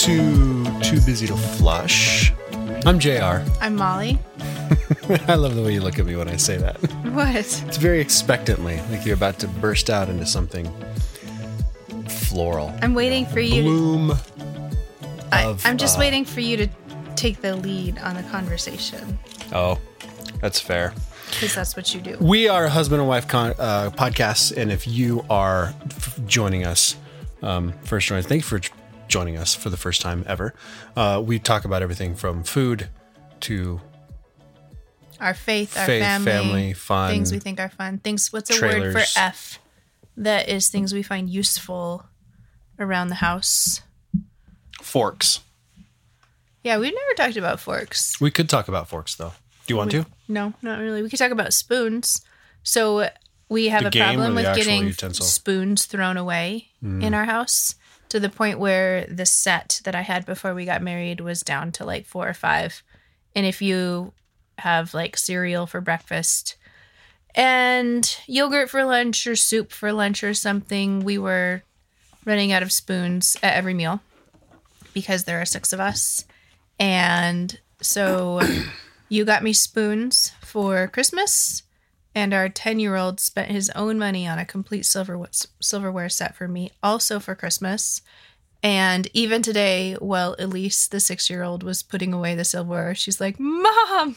To Too Busy to Flush. I'm JR. I'm Molly. I love the way you look at me when I say that. What? It's very expectantly, like you're about to burst out into something floral. I'm waiting for you. To, Bloom. I, of, I'm just uh, waiting for you to take the lead on the conversation Oh, that's fair. because that's what you do. We are a husband and wife con- uh, podcast, and if you are f- joining us, um, first joining, thank you for joining us for the first time ever. Uh, we talk about everything from food to Our faith, our family, family, fun, things we think are fun, things. What's a word for F? That is things we find useful around the house. forks. Yeah, we've never talked about forks. We could talk about forks, though. Do you want to? No, not really. We could talk about spoons. So we have The a problem with getting utensil? spoons thrown away in our house to the point where the set that I had before we got married was down to like four or five. And if you have like cereal for breakfast and yogurt for lunch or soup for lunch or something, we were running out of spoons at every meal because there are six of us. And so you got me spoons for Christmas, and our 10 year old spent his own money on a complete silver silverware set for me, also for Christmas. And even today, while Elise, the six year old, was putting away the silverware, she's like, Mom,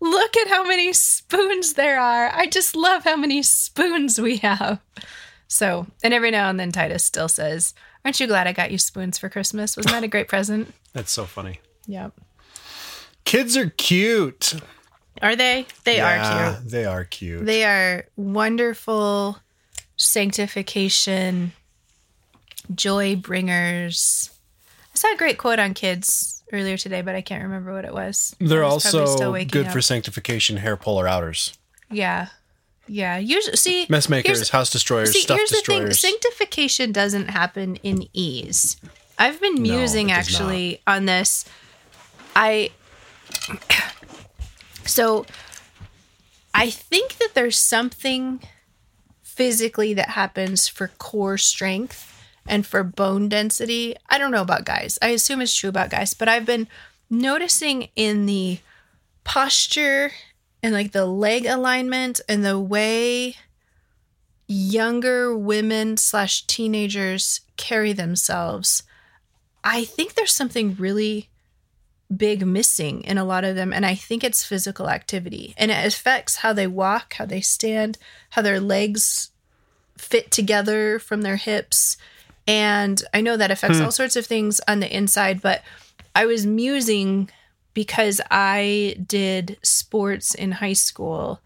look at how many spoons there are. I just love how many spoons we have. So, and every now and then Titus still says, Aren't you glad I got you spoons for Christmas? Wasn't that a great present? That's so funny. Yep. Kids are cute. Are they? They are Yeah, cute. They are cute. They are wonderful sanctification, joy bringers. I saw a great quote on kids earlier today, but I can't remember what it was. They're I was also still waking good up. for sanctification, hair puller outers, yeah, yeah. Usually, see, mess makers, here's- house destroyers, See, stuff here's the thing: destroyers. sanctification doesn't happen in ease. I've been musing it does actually on this. I so I think that there's something physically that happens for core strength and for bone density. I don't know about guys. I assume it's true about guys, but I've been noticing in the posture and like the leg alignment and the way younger women slash teenagers carry themselves i think there's something really big missing in a lot of them and i think it's physical activity and it affects how they walk how they stand how their legs fit together from their hips and i know that affects hmm. all sorts of things on the inside but i was musing because i did sports in high school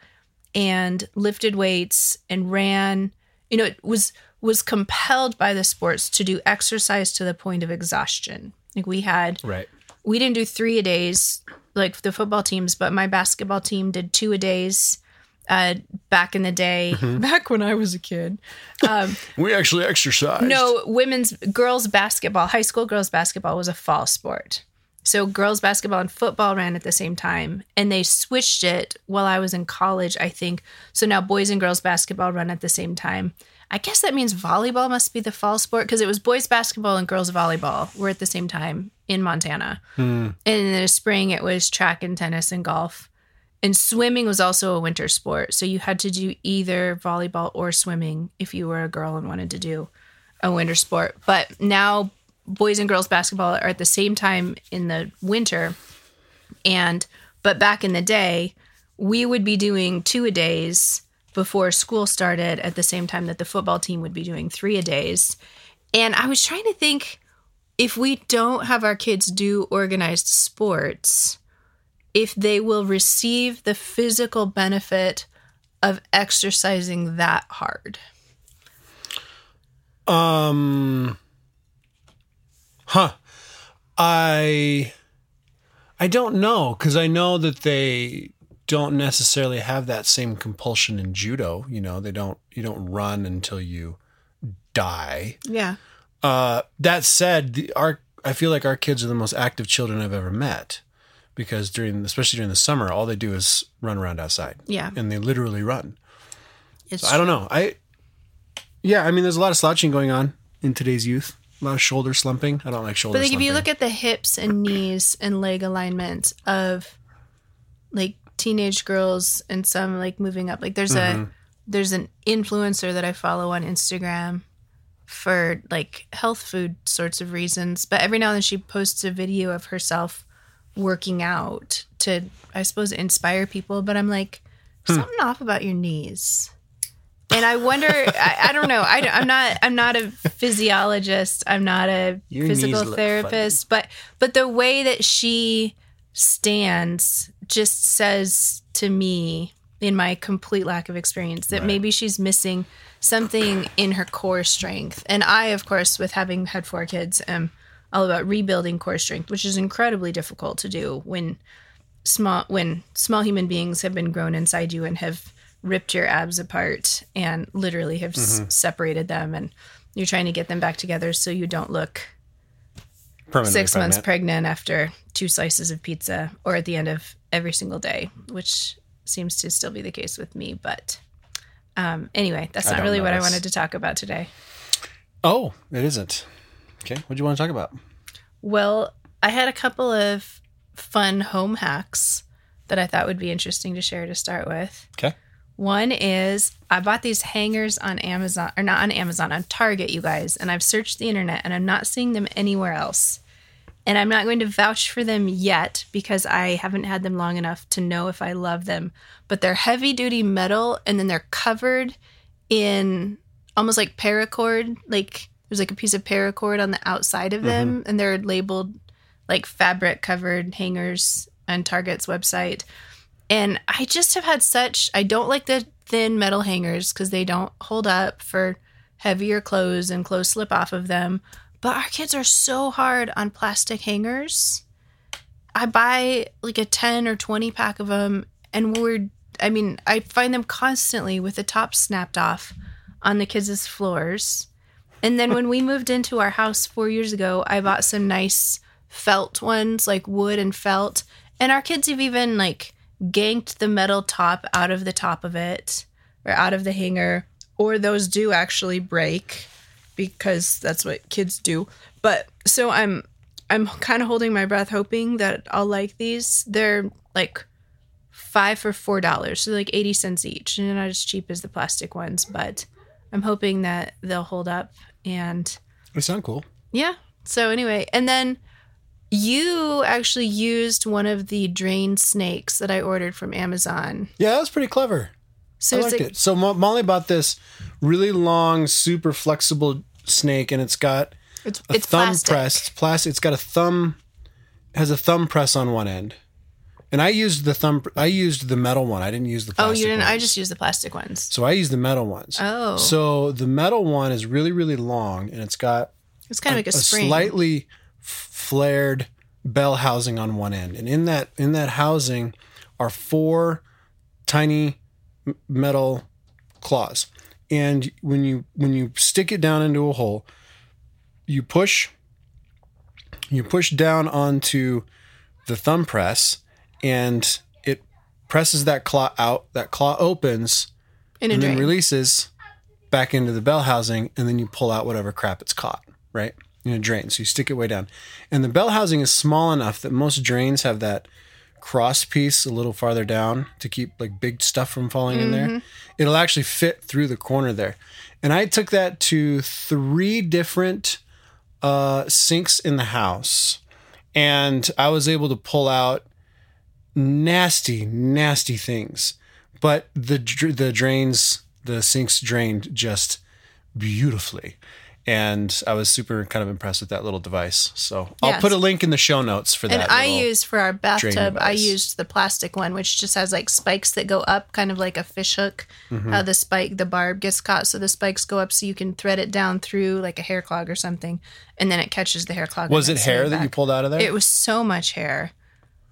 and lifted weights and ran. You know it was was compelled by the sports to do exercise to the point of exhaustion. Like we had right. We didn't do three a days like the football teams but my basketball team did two a days uh back in the day back when i was a kid We actually exercised. no, women's girls basketball, high school girls basketball was a fall sport. So girls basketball and football ran at the same time and they switched it while I was in college, I think. So now boys and girls basketball run at the same time. I guess that means volleyball must be the fall sport because it was boys basketball and girls volleyball were at the same time in Montana. And in the spring it was track and tennis and golf. And swimming was also a winter sport. So you had to do either volleyball or swimming if you were a girl and wanted to do a winter sport. But now boys and girls basketball are at the same time in the winter. And but back in the day, we would be doing two a days before school started at the same time that the football team would be doing three a days. And I was trying to think if we don't have our kids do organized sports, if they will receive the physical benefit of exercising that hard. Um. Huh. I. I don't know because I know that they don't necessarily have that same compulsion in judo. You know, they don't. You don't run until you die. Yeah. Uh, that said, the, our I feel like our kids are the most active children I've ever met because during, especially during the summer, all they do is run around outside. Yeah. and they literally run. It's I don't know. I yeah, I mean, there's a lot of slouching going on in today's youth. a lot of shoulder slumping. I don't like shoulder. But like if you look at the hips and knees and leg alignment of like teenage girls and some like moving up, like there's Mm-hmm. a there's an influencer that I follow on Instagram for like health food sorts of reasons. But every now and then she posts a video of herself working out to I suppose inspire people. But I'm like, Hmm. something off about your knees. And I wonder, I, I don't know. I, am not, I'm not a physiologist. I'm not a Your physical therapist, but, but the way that she stands just says to me in my complete lack of experience that Right. maybe she's missing something in her core strength. And I, of course, with having had four kids, am all about rebuilding core strength, which is incredibly difficult to do when small when small human beings have been grown inside you and have ripped your abs apart and literally have s- mm-hmm. separated them and you're trying to get them back together so you don't look six months pregnant. pregnant after two slices of pizza or at the end of every single day which seems to still be the case with me but um, anyway that's not really what i wanted to talk about today Oh, it isn't. Okay, what do you want to talk about? Well, I had a couple of fun home hacks that I thought would be interesting to share to start with. Okay. One is I bought these hangers on Amazon, or not on Amazon, on Target, you guys, and I've searched the internet and I'm not seeing them anywhere else. And I'm not going to vouch for them yet because I haven't had them long enough to know if I love them. But they're heavy duty metal and then they're covered in almost like paracord. Like there's like a piece of paracord on the outside of them mm-hmm. and they're labeled like fabric covered hangers on Target's website. And I just have had such I don't like the thin metal hangers because they don't hold up for heavier clothes and clothes slip off of them. But our kids are so hard on plastic hangers. I buy like a 10 or 20 pack of them and we're I mean, I find them constantly with the top snapped off on the kids' floors. And then when we moved into our house 4 years ago, I bought some nice felt ones like wood and felt and our kids have even like ganked the metal top out of the top of it or out of the hanger or those do actually break because that's what kids do but so i'm i'm kind of holding my breath hoping that i'll like these they're like five for four dollars so like 80 cents each and they're not as cheap as the plastic ones but i'm hoping that they'll hold up and They sound cool. yeah. So anyway, and then you actually used one of the drain snakes that I ordered from Amazon. Yeah, that was pretty clever. So I liked like, it. So Mo- Molly bought this really long, super flexible snake, and it's got it's a it's thumb plastic. press. It's plastic. It's got a thumb. Has a thumb press on one end, and I used the thumb. I used the metal one. I didn't use the. Oh, you didn't? I just used the plastic ones. So I used the metal ones. Oh. So the metal one is really, really long, and it's got It's kind of like a, a spring. slightly flared bell housing on one end, and in that in that housing are four tiny metal claws. And when you when you stick it down into a hole, you push you push down onto the thumb press, and it presses that claw out. That claw opens in and then drain. releases back into the bell housing, and then you pull out whatever crap it's caught, right? In a drain. So you stick it way down. And the bell housing is small enough that most drains have that cross piece a little farther down to keep like big stuff from falling in there. It'll actually fit through the corner there. And I took that to three different uh, sinks in the house. And I was able to pull out nasty, nasty things. But the the drains, the sinks drained just beautifully. And I was super kind of impressed with that little device. So I'll Yes. put a link in the show notes for that. and. I used for our bathtub, I used the plastic one, which just has like spikes that go up, kind of like a fish hook. Mm-hmm. How the spike, the barb gets caught, so the spikes go up, so you can thread it down through like a hair clog or something, and then it catches the hair clog. Was it hair that you pulled out of there? It was so much hair,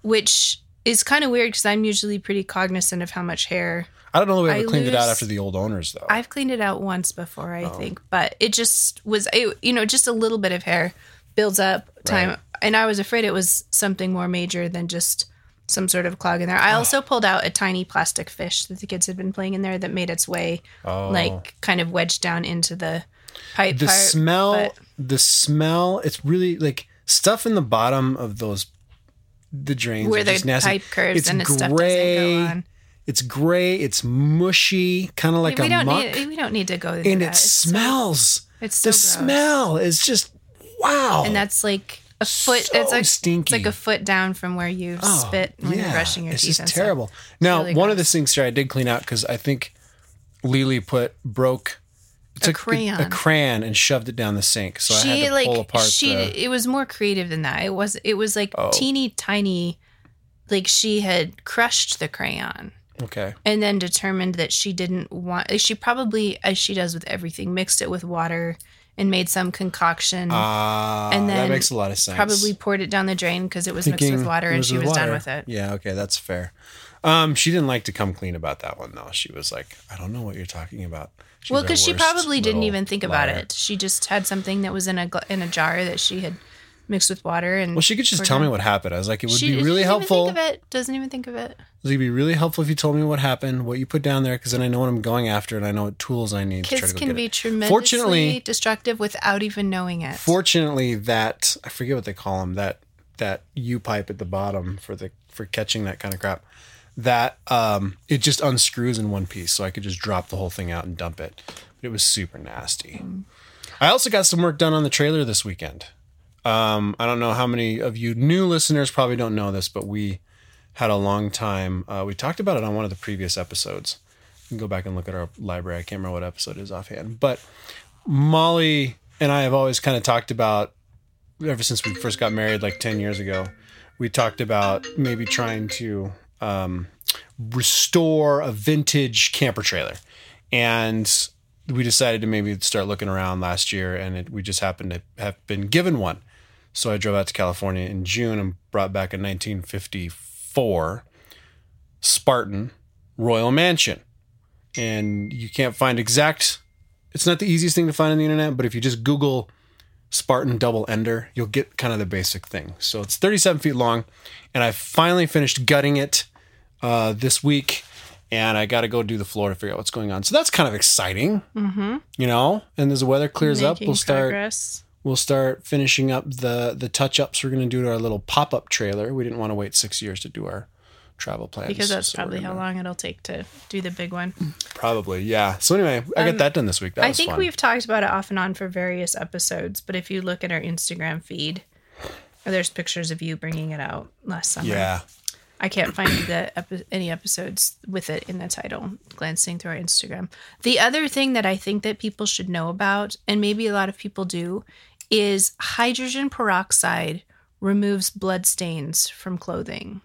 which is kind of weird because I'm usually pretty cognizant of how much hair. I don't know if we ever I cleaned it out after the old owners though. I've cleaned it out once before, Oh. I think, but it just was, it, you know, just a little bit of hair builds up time. Right. And I was afraid it was something more major than just some sort of clog in there. I Oh. also pulled out a tiny plastic fish that the kids had been playing in there that made its way, Oh. like, kind of wedged down into the pipe the part. smell but- the smell. It's really like stuff in the bottom of those the drains Where are the just nasty. pipe curves it's and the stuff doesn't go on. It's gray. It's mushy, kind of like we a don't muck, need we don't need to go into and that. it It's so- smells. it's so the gross. smell is just wow. and that's like a foot. So it's like stinky. It's like a foot down from where you Oh, spit when you're yeah, brushing your it's teeth. just and stuff. terrible. Now, really one of the gross. sinks here I did clean out because I think Lily put broke A took crayon. a crayon and shoved it down the sink. So I she had to like pull apart she. the. It was more creative than that. It was. It was like Oh. teeny tiny. Like she had crushed the crayon Okay. and then determined that she didn't want. She probably, as she does with everything, mixed it with water and made some concoction. Ah, And that then makes a lot of sense. probably poured it down the drain because it was mixed with water and was she was done with it. Yeah, okay, that's fair. Um, she didn't like to come clean about that one though. She was like, "I don't know what you're talking about." She's well, because she probably didn't even think about liar. it. She just had something that was in a in a jar that she had mixed with water and. Well, she could just tell me what happened. I was like, it would She be really helpful. Even think of it. Doesn't even think of it. It would be really helpful if you told me what happened, what you put down there, because then I know what I'm going after and I know what tools I need to try Kids to can get be it. tremendously Fortunately- destructive without even knowing it. Fortunately, that I forget what they call them that that U pipe at the bottom for the for catching that kind of crap. That um, it just unscrews in one piece, so I could just drop the whole thing out and dump it. But it was super nasty. I also got some work done on the trailer this weekend. Um, I don't know how many of you new listeners probably don't know this, but we had a long time. Uh, we talked about it on one of the previous episodes. You can go back and look at our library. I can't remember what episode it is offhand, but Molly and I have always kind of talked about ever since we first got married, like ten years ago. We talked about maybe trying to um, restore a vintage camper trailer, and we decided to maybe start looking around last year, and it, we just happened to have been given one. So I drove out to California in June and brought back a 1954 Spartan Royal Mansion. And you can't find exact, it's not the easiest thing to find on the internet, but if you just Google Spartan double ender, you'll get kind of the basic thing. So it's 37 feet long, and I finally finished gutting it uh, this week, and I got to go do the floor to figure out what's going on. So that's kind of exciting, mm-hmm. you know. And as the weather clears up, we'll start progress. we'll start finishing up the the touch ups we're going to do to our little pop up trailer. We didn't want to wait six years to do our travel plans because that's so probably how gonna- long it'll take to do the big one. Probably, yeah. So anyway, I got that done this week. That Um, I think fun. we've talked about it off and on for various episodes, but if you look at our Instagram feed, there's pictures of you bringing it out last summer. yeah. I can't find the epi- any episodes with it in the title. Glancing through our Instagram. The other thing that I think that people should know about, and maybe a lot of people do, is hydrogen peroxide removes blood stains from clothing.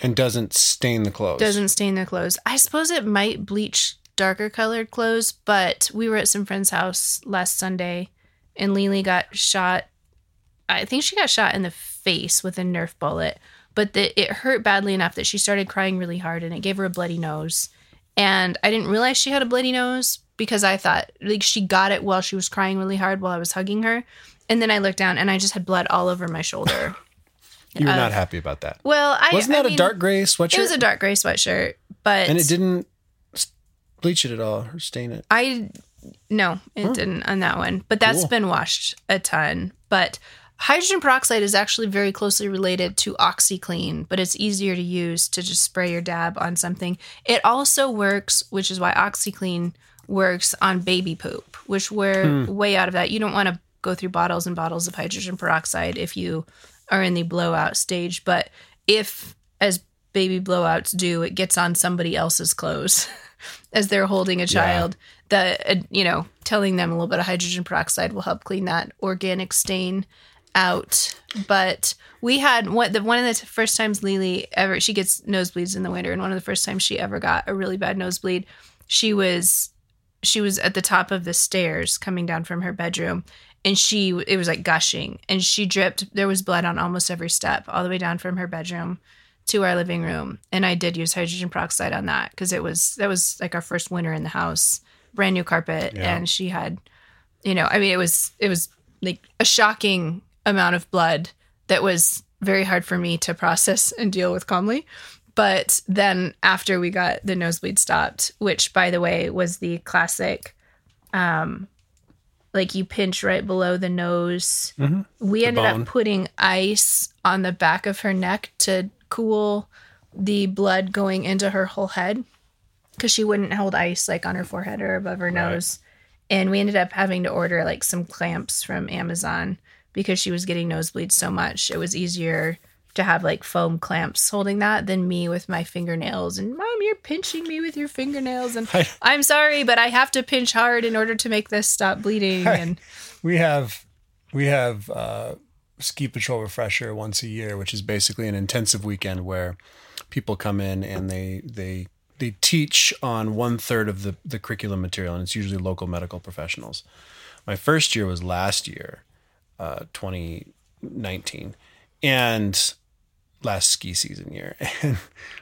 And doesn't stain the clothes. Doesn't stain the clothes. I suppose it might bleach darker colored clothes, but we were at some friend's house last Sunday, and Lily got shot. I think she got shot in the face with a Nerf bullet, but the, it hurt badly enough that she started crying really hard, and it gave her a bloody nose. And I didn't realize she had a bloody nose because I thought like she got it while she was crying really hard while I was hugging her. And then I looked down and I just had blood all over my shoulder. You were not uh, happy about that. Well, I Wasn't I that a dark gray sweatshirt? It was a dark gray sweatshirt, but and it didn't bleach it at all or stain it. I no, it didn't on that one. But that's Cool. been washed a ton. But hydrogen peroxide is actually very closely related to OxiClean, but it's easier to use to just spray your dab on something. It also works, which is why OxiClean works on baby poop, which we're hmm. way out of that. You don't want to go through bottles and bottles of hydrogen peroxide if you are in the blowout stage, but if as baby blowouts do, it gets on somebody else's clothes as they're holding a child. The uh, you know, telling them a little bit of hydrogen peroxide will help clean that organic stain out. But we had one the one of the t- first times Lily ever she gets nosebleeds in the winter, and one of the first times she ever got a really bad nosebleed, she was she was at the top of the stairs coming down from her bedroom and she it was like gushing. And she dripped there was blood on almost every step all the way down from her bedroom to our living room. And i did use hydrogen peroxide on that because it was that was like our first winter in the house brand new carpet. Yeah. and she had you know i mean it was it was like a shocking amount of blood that was very hard for me to process and deal with calmly. But then after we got the nosebleed stopped which by the way was the classic um like you pinch right below the nose. Mhm. We The ended bone. up putting ice on the back of her neck to cool the blood going into her whole head because she wouldn't hold ice like on her forehead or above her nose. And we ended up having to order like some clamps from Amazon because she was getting nosebleeds so much. It was easier to have like foam clamps holding that than me with my fingernails. And mom, you're pinching me with your fingernails. And I- I'm sorry, but I have to pinch hard in order to make this stop bleeding. And We have we have uh, ski patrol refresher once a year, which is basically an intensive weekend where people come in and they they they teach on one third of the the curriculum material, and it's usually local medical professionals. My first year was last year, uh, 2019, and last ski season year. And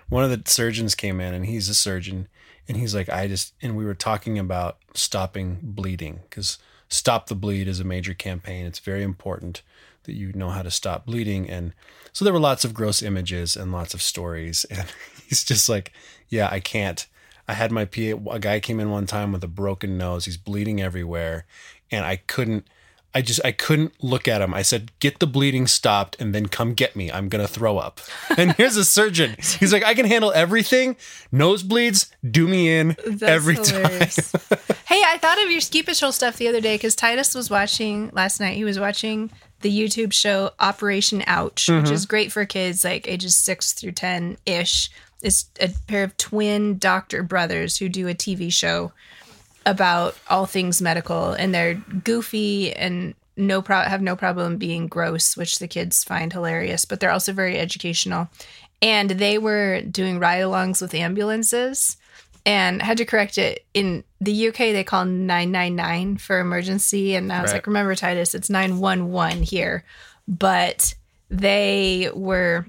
one of the surgeons came in, and he's a surgeon, and he's like, I just, and we were talking about stopping bleeding because Stop the Bleed is a major campaign. It's very important that you know how to stop bleeding. And so there were lots of gross images and lots of stories. And he's just like, Yeah, I can't. I had my PA, a guy came in one time with a broken nose. He's bleeding everywhere. And I couldn't, I just, I couldn't look at him. I said, Get the bleeding stopped and then come get me. I'm going to throw up. And here's a surgeon. He's like, I can handle everything. Nosebleeds, do me in That's every time. hey, I thought of your ski patrol stuff the other day because Titus was watching last night. He was watching the YouTube show Operation Ouch, which Mm-hmm. is great for kids like ages six through 10 ish. It's a pair of twin doctor brothers who do a TV show about all things medical, and they're goofy and no pro- have no problem being gross, which the kids find hilarious, but they're also very educational. And they were doing ride-alongs with ambulances and had to correct it. In the UK they call 999 for emergency. And I was Right. like remember Titus it's 911 here. But they were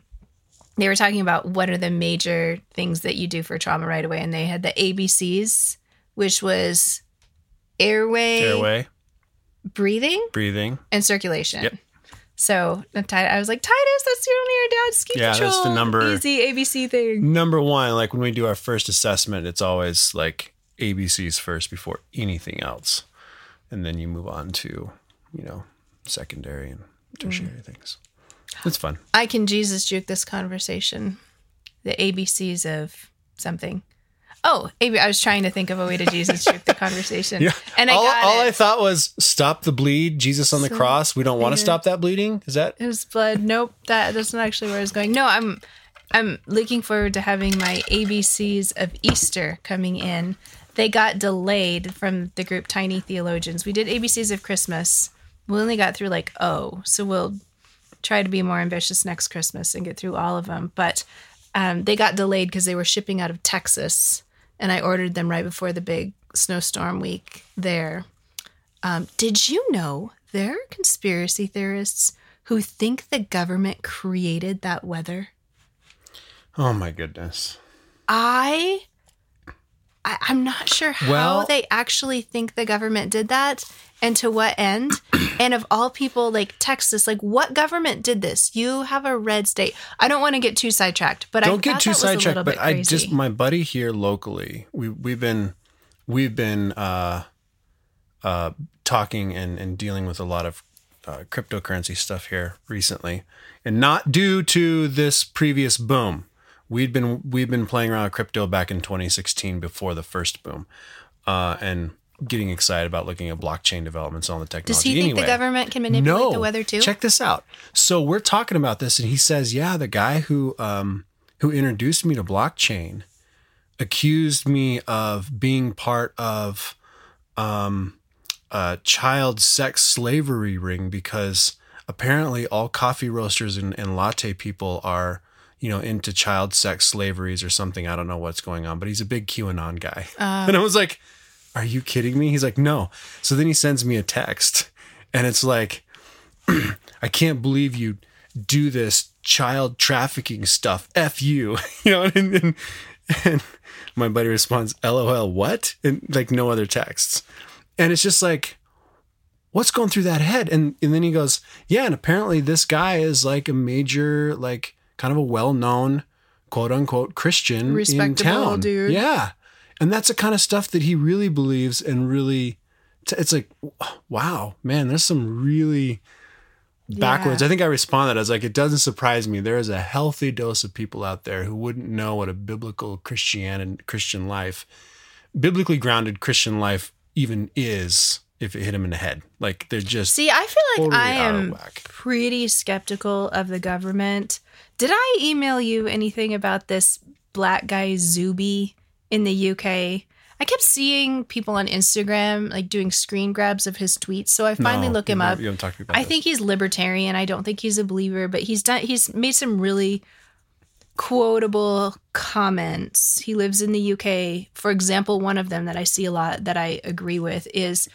they were talking about what are the major things that you do for trauma right away. And they had the ABCs which was airway, Airway, breathing breathing. and circulation. Yep. So I was like, Titus, that's your only your dad's ski Yeah, that's the number- Easy ABC thing. Number one, like when we do our first assessment, it's always like ABCs first before anything else. And then you move on to, you know, secondary and tertiary mm. things. It's fun. I can Jesus juke this conversation. The ABCs of something. Oh, AB, I was trying to think of a way to Jesus juke the conversation. Yeah. And I all, got all. I thought was stop the bleed, Jesus on the So cross. We don't want to stop that bleeding. Is that It was blood. Nope, that that's not actually where I was going. No, I'm I'm looking forward to having my ABCs of Easter coming in. They got delayed from the group Tiny Theologians. We did ABCs of Christmas. We only got through like O, so we'll try to be more ambitious next Christmas and get through all of them. But um, they got delayed because they were shipping out of Texas, and I ordered them right before the big snowstorm week there. Um, did you know there are conspiracy theorists who think the government created that weather? Oh my goodness. I, I I'm not sure how Well- they actually think the government did that and to what end. and of all people, like Texas, like what government did this? You have a red state. I don't want to get too sidetracked, but I Don't get too that was a little sidetracked, but I just my buddy here locally, we we've been we've been uh uh talking and, and dealing with a lot of uh, cryptocurrency stuff here recently. And not due to this previous boom. We'd been we've been playing around with crypto back in 2016 before the first boom. Uh and getting excited about looking at blockchain developments on the technology. Does he think anyway. the government can manipulate no. the weather too? Check this out. So we're talking about this, and he says, "Yeah, the guy who um, who introduced me to blockchain accused me of being part of um, a child sex slavery ring because apparently all coffee roasters and, and latte people are." You know, into child sex slaveries or something. I don't know what's going on, but he's a big QAnon guy. and I was like, Are you kidding me? He's like, No. So then he sends me a text, and it's like, I can't believe you do this child trafficking stuff. F you. You know, and, and, and my buddy responds, LOL, what? And like no other texts. And it's just like, what's going through that head? And and then he goes, Yeah, and apparently this guy is like a major, like kind of a well-known quote unquote Christian in town. dude. Yeah. And that's the kind of stuff that he really believes and really t- it's like, wow, man, there's some really backwards. Yeah. I think I responded as like, it doesn't surprise me. There is a healthy dose of people out there who wouldn't know what a biblical Christian Christian life, biblically grounded Christian life even is if it hit them in the head. Like they're just See, I feel like totally I am pretty skeptical of the government. Did I email you anything about this black guy Zuby in the UK? I kept seeing people on Instagram like doing screen grabs of his tweets, so I finally No, look him up. You haven't talked about I this. think he's libertarian. I don't think he's a believer, but he's done he's made some really quotable comments. He lives in the UK. For example, one of them that I see a lot that I agree with is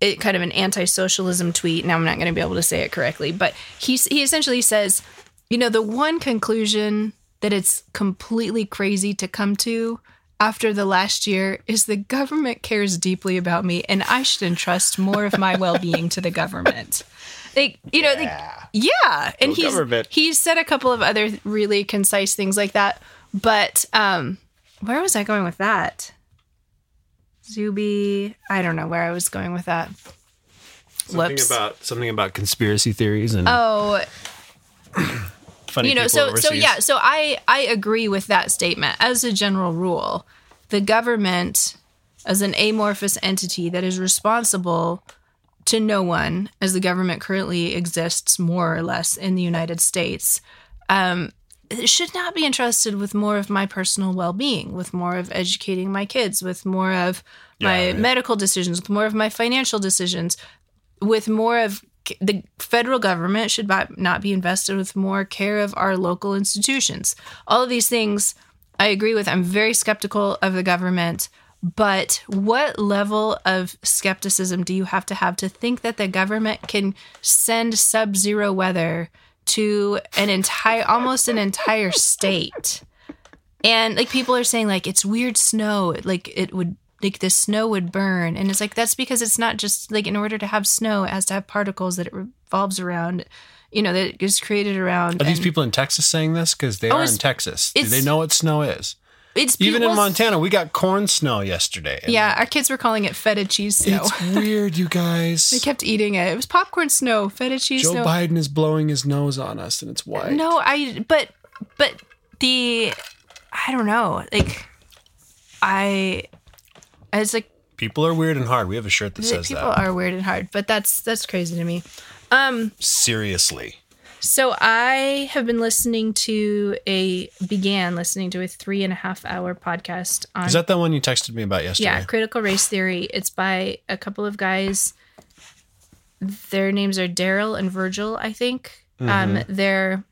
it kind of an anti-socialism tweet. Now I'm not going to be able to say it correctly, but he he essentially says, you know, the one conclusion that it's completely crazy to come to after the last year is the government cares deeply about me and I should entrust more of my well-being to the government. Like, you know, like, yeah. And Go he's government. he's said a couple of other really concise things like that. But um where was I going with that? Zuby, I don't know where I was going with that. something Whoops. about something about conspiracy theories and Oh, funny you know, so so yeah, so I I agree with that statement as a general rule. The government as an amorphous entity that is responsible to no one as the government currently exists more or less in the United States um should not be entrusted with more of my personal well-being with more of educating my kids with more of my Yeah, right. medical decisions with more of my financial decisions with more of the federal government should not be invested with more care of our local institutions. All of these things I agree with. I'm very skeptical of the government, but what level of skepticism do you have to have to think that the government can send sub-zero weather to an entire almost an entire state? And like people are saying like it's weird snow, like it would like the snow would burn. And it's like that's because it's not just like in order to have snow, it has to have particles that it revolves around, you know, that that is created around. Are these people in Texas saying this? Because they Oh, are in Texas. Do they know what snow is? it's Even in Montana, we got corn snow yesterday. Yeah, our kids were calling it feta cheese snow. It's weird, you guys. They kept eating it. It was popcorn snow, feta cheese Joe snow. Biden is blowing his nose on us and it's white. No, I but but the I don't know. Like I it's like People are weird and hard. We have a shirt that says people that. People are weird and hard, but that's that's crazy to me. Um Seriously. So I have been listening to a began listening to a three and a half hour podcast on Is that the one you texted me about yesterday? yeah critical race theory. It's by a couple of guys. Their names are Darrell and Virgil, I think. Um, their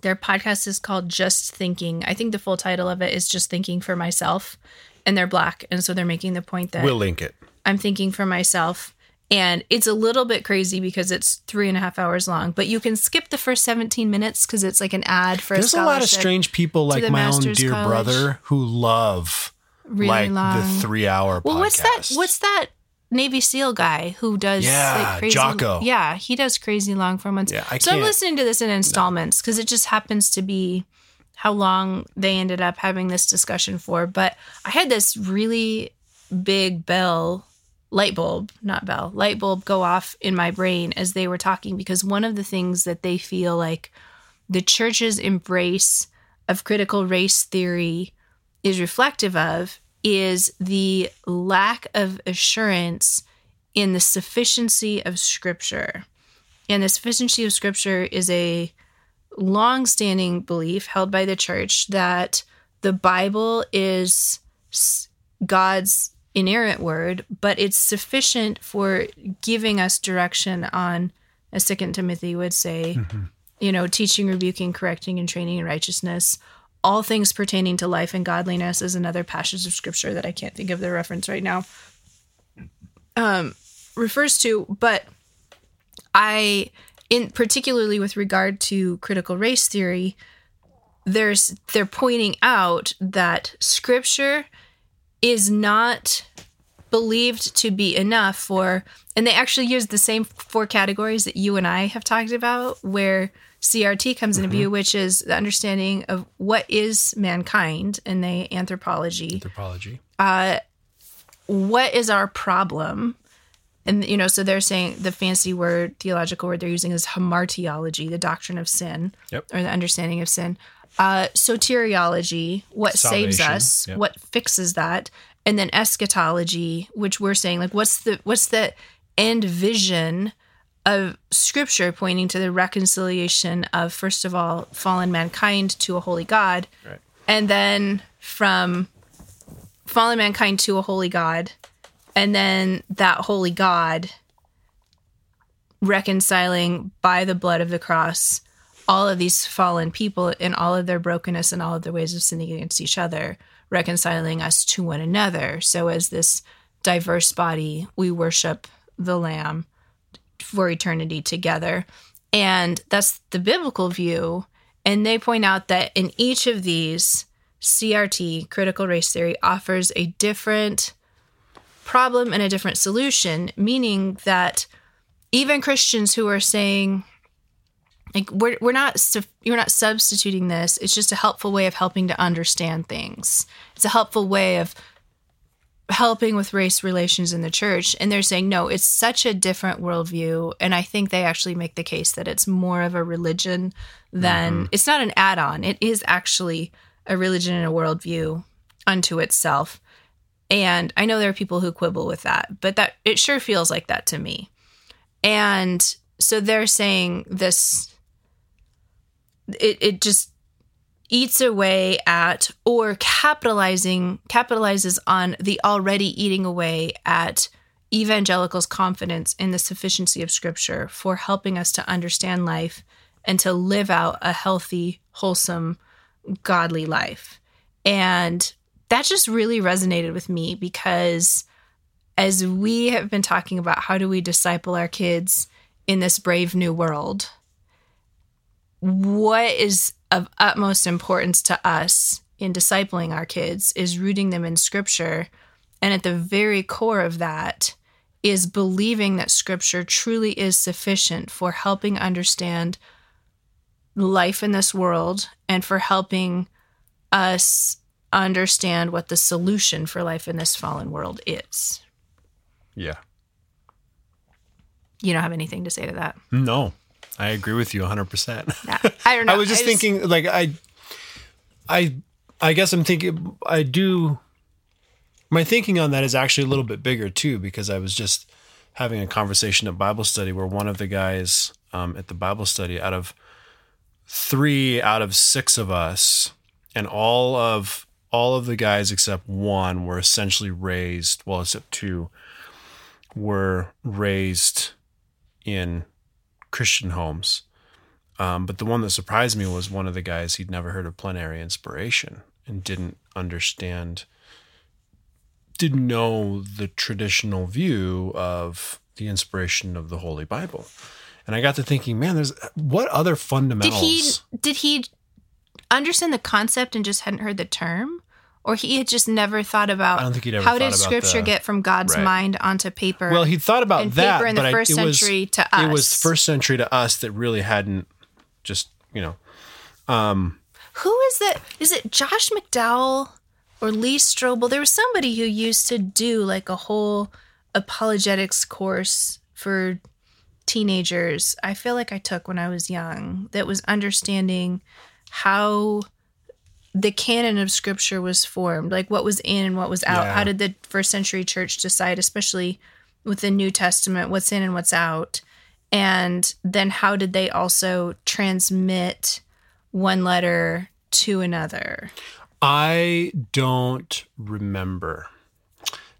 their podcast is called Just Thinking. I think the full title of it is Just Thinking for Myself, and they're black, and so they're making the point that We'll link it. I'm thinking for myself. And it's a little bit crazy because it's three and a half hours long, but you can skip the first 17 minutes because it's like an ad for There's a a lot of strange people like my own dear college. brother who love really like long. the three hour well, podcast. what's that? What's that Navy SEAL guy who does Yeah, like crazy? Jocko. Yeah, he does crazy long formats. Yeah, I so I'm listening to this in installments because it just happens to be how long they ended up having this discussion for. But I had this really big bell light bulb, not bell, light bulb go off in my brain as they were talking because one of the things that they feel like the church's embrace of critical race theory is reflective of is the lack of assurance in the sufficiency of scripture. And the sufficiency of scripture is a long-standing belief held by the church that the Bible is God's inerrant word, but it's sufficient for giving us direction on, as Second Timothy would say, you know, teaching, rebuking, correcting, and training in righteousness. All things pertaining to life and godliness is another passage of scripture that I can't think of the reference right now. Um, refers to, but I, in particularly with regard to critical race theory, there's they're pointing out that scripture is not believed to be enough for and they actually use the same four categories that you and I have talked about where CRT comes into view mm-hmm. which is the understanding of what is mankind and they anthropology Anthropology. Uh, what is our problem? And you know, so they're saying the fancy word, theological word they're using is hamartiology, the doctrine of sin, Yep. or the understanding of sin. Uh, soteriology, what saves us, yep. what fixes that, and then eschatology, which we're saying like, what's the what's the end vision of Scripture pointing to the reconciliation of first of all fallen mankind to a holy God, Right. and then from fallen mankind to a holy God, and then that holy God reconciling by the blood of the cross all of these fallen people in all of their brokenness and all of their ways of sinning against each other, reconciling us to one another. So, as this diverse body, we worship the Lamb for eternity together. And that's the biblical view. And they point out that in each of these, CRT, critical race theory, offers a different problem and a different solution, meaning that even Christians who are saying, like we're we're not you're not substituting this. It's just a helpful way of helping to understand things. It's a helpful way of helping with race relations in the church. And they're saying no, it's such a different worldview. And I think they actually make the case that it's more of a religion than mm-hmm. it's not an add-on. It is actually a religion and a worldview unto itself. And I know there are people who quibble with that, but that it sure feels like that to me. And so they're saying this it, it just eats away at or capitalizing capitalizes on the already eating away at evangelicals confidence in the sufficiency of scripture for helping us to understand life and to live out a healthy wholesome godly life and that just really resonated with me because as we have been talking about how do we disciple our kids in this brave new world? What is of utmost importance to us in discipling our kids is rooting them in scripture. And at the very core of that is believing that scripture truly is sufficient for helping understand life in this world and for helping us understand what the solution for life in this fallen world is. Yeah. You don't have anything to say to that. No, I agree with you 100%. Yeah, I don't know. I was just thinking, like, I, I, I guess I'm thinking, I do, my thinking on that is actually a little bit bigger too, because I was just having a conversation at Bible study where one of the guys um, at the Bible study, out of three out of six of us, and all of all of the guys except one were essentially raised, well, except two, were raised in Christian homes. Um, but the one that surprised me was one of the guys he'd never heard of plenary inspiration and didn't understand, didn't know the traditional view of the inspiration of the Holy Bible. And I got to thinking, man, there's what other fundamentals? did he did he understand the concept and just hadn't heard the term or he had just never thought about I don't think he'd ever how did scripture the- get from god's Right. mind onto paper well, he thought about and that, paper in the but I- first it was, century to us. It was first century to us that really hadn't just you know um, who is that is it josh mcdowell or lee strobel there was somebody who used to do like a whole apologetics course for teenagers i feel like i took when i was young that was understanding how the canon of scripture was formed like what was in and what was out Yeah. how did the first century church decide especially with the new testament what's in and what's out and then how did they also transmit one letter to another I don't remember.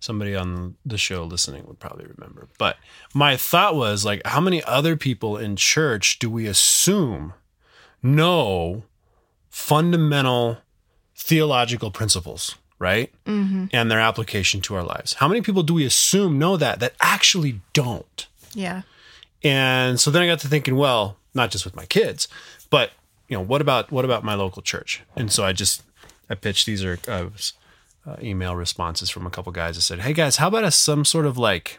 Somebody on the show listening would probably remember. But my thought was like, how many other people in church do we assume know fundamental theological principles, right? Mm-hmm. And their application to our lives? How many people do we assume know that that actually don't? yeah And so then I got to thinking, well, not just with my kids, but you know, what about what about my local church? And so I just I pitched these are uh, uh, email responses from a couple guys that said, "Hey guys, how about a some sort of like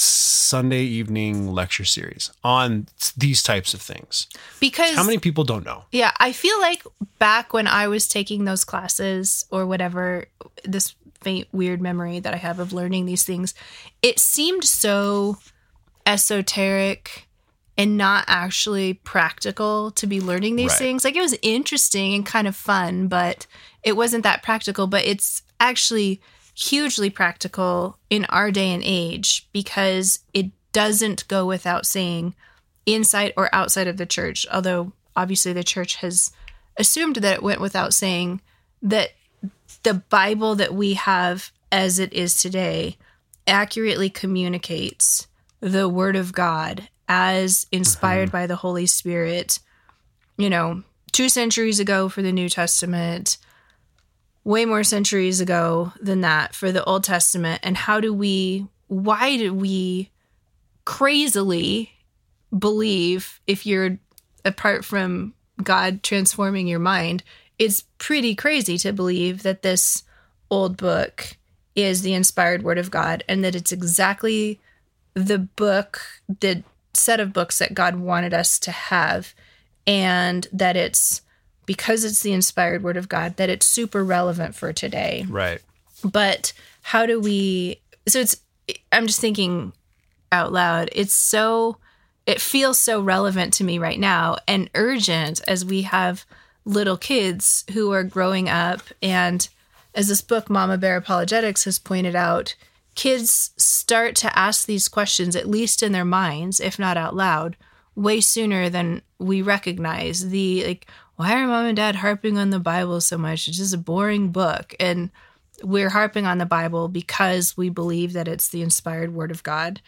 Sunday evening lecture series on these types of things?" because How many people don't know? yeah i feel like back when i was taking those classes or whatever this faint, weird memory that I have of learning these things. It seemed so esoteric and not actually practical to be learning these Right. things. Like it was interesting and kind of fun, but it wasn't that practical. But it's actually hugely practical in our day and age because it doesn't go without saying inside or outside of the church, although obviously the church has assumed that it went without saying that the Bible that we have as it is today accurately communicates the Word of God as inspired mm-hmm. by the Holy Spirit, you know, two centuries ago for the New Testament, way more centuries ago than that for the Old Testament. And how do we, why do we crazily believe if you're apart from God transforming your mind, it's pretty crazy to believe that this old book is the inspired word of God and that it's exactly the book, the set of books that God wanted us to have, and that it's because it's the inspired word of God that it's super relevant for today. Right. but how do we so it's i'm just thinking out loud it's so it feels so relevant to me right now and urgent as we have little kids who are growing up. And as this book mama bear apologetics has pointed out kids start to ask these questions at least in their minds if not out loud way sooner than we recognize. The like why are mom and dad harping on the bible so much it's just a boring book and we're harping on the Bible because we believe that it's the inspired word of God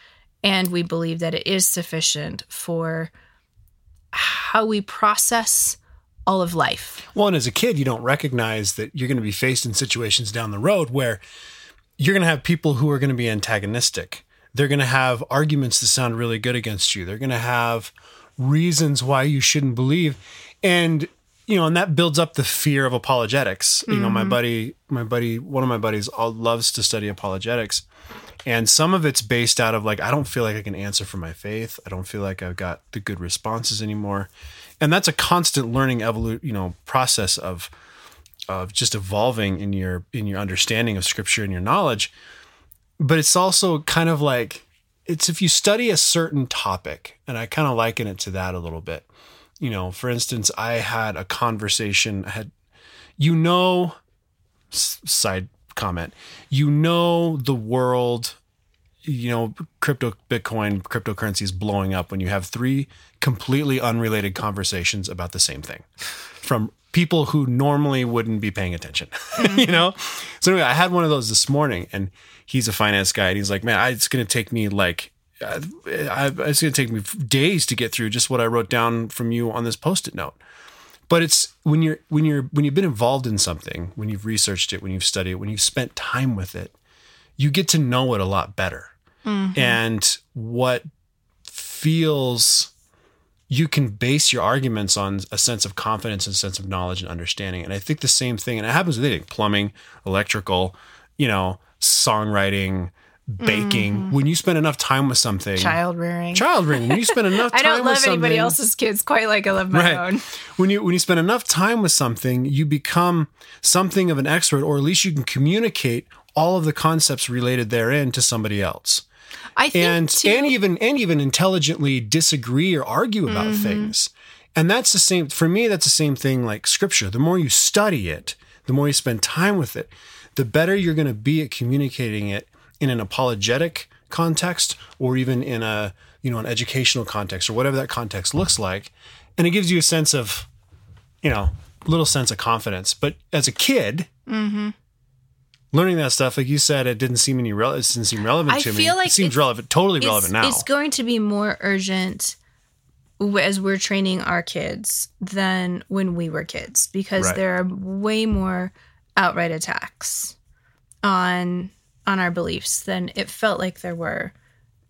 and we believe that it is sufficient for how we process all of life. Well, and as a kid, you don't recognize that you're going to be faced in situations down the road where you're going to have people who are going to be antagonistic. They're going to have arguments that sound really good against you. They're going to have reasons why you shouldn't believe. And you know, and that builds up the fear of apologetics. You know, my mm-hmm. buddy, my buddy, one of my buddies all loves to study apologetics. And some of it's based out of like, I don't feel like I can answer for my faith. I don't feel like I've got the good responses anymore. And that's a constant learning evolu- you know, process of of just evolving in your in your understanding of scripture and your knowledge. But it's also kind of like it's if you study a certain topic, and I kind of liken it to that a little bit. You know, for instance, I had a conversation, I had you know side comment, you know the world you know, crypto, Bitcoin, cryptocurrency is blowing up when you have three completely unrelated conversations about the same thing from people who normally wouldn't be paying attention, you know? So anyway, I had one of those this morning and he's a finance guy and he's like, man, I, it's going to take me like, I, it's going to take me days to get through just what I wrote down from you on this post-it note. But it's when you're, when you're, when you've been involved in something, when you've researched it, when you've studied it, when you've spent time with it, you get to know it a lot better. Mm-hmm. And what feels you can base your arguments on a sense of confidence and sense of knowledge and understanding. And I think the same thing, and it happens with anything plumbing, electrical, you know, songwriting, baking. When you spend enough time with something, Child rearing. child rearing, when you spend enough time. I don't love anybody else's kids quite like I love my own. when you when you spend enough time with something, you become something of an expert, or at least you can communicate all of the concepts related therein to somebody else I think and too, and even and even intelligently disagree or argue about Mm-hmm. things and that's the same for me that's the same thing like scripture the more you study it the more you spend time with it the better you're going to be at communicating it in an apologetic context or even in a you know an educational context or whatever that context looks like and it gives you a sense of you know little sense of confidence but as a kid Mm-hmm. learning that stuff like you said it didn't seem any it didn't seem relevant I to me feel like it seems relevant totally relevant now it's going to be more urgent as we're training our kids than when we were kids because Right. there are way more outright attacks on on our beliefs than it felt like there were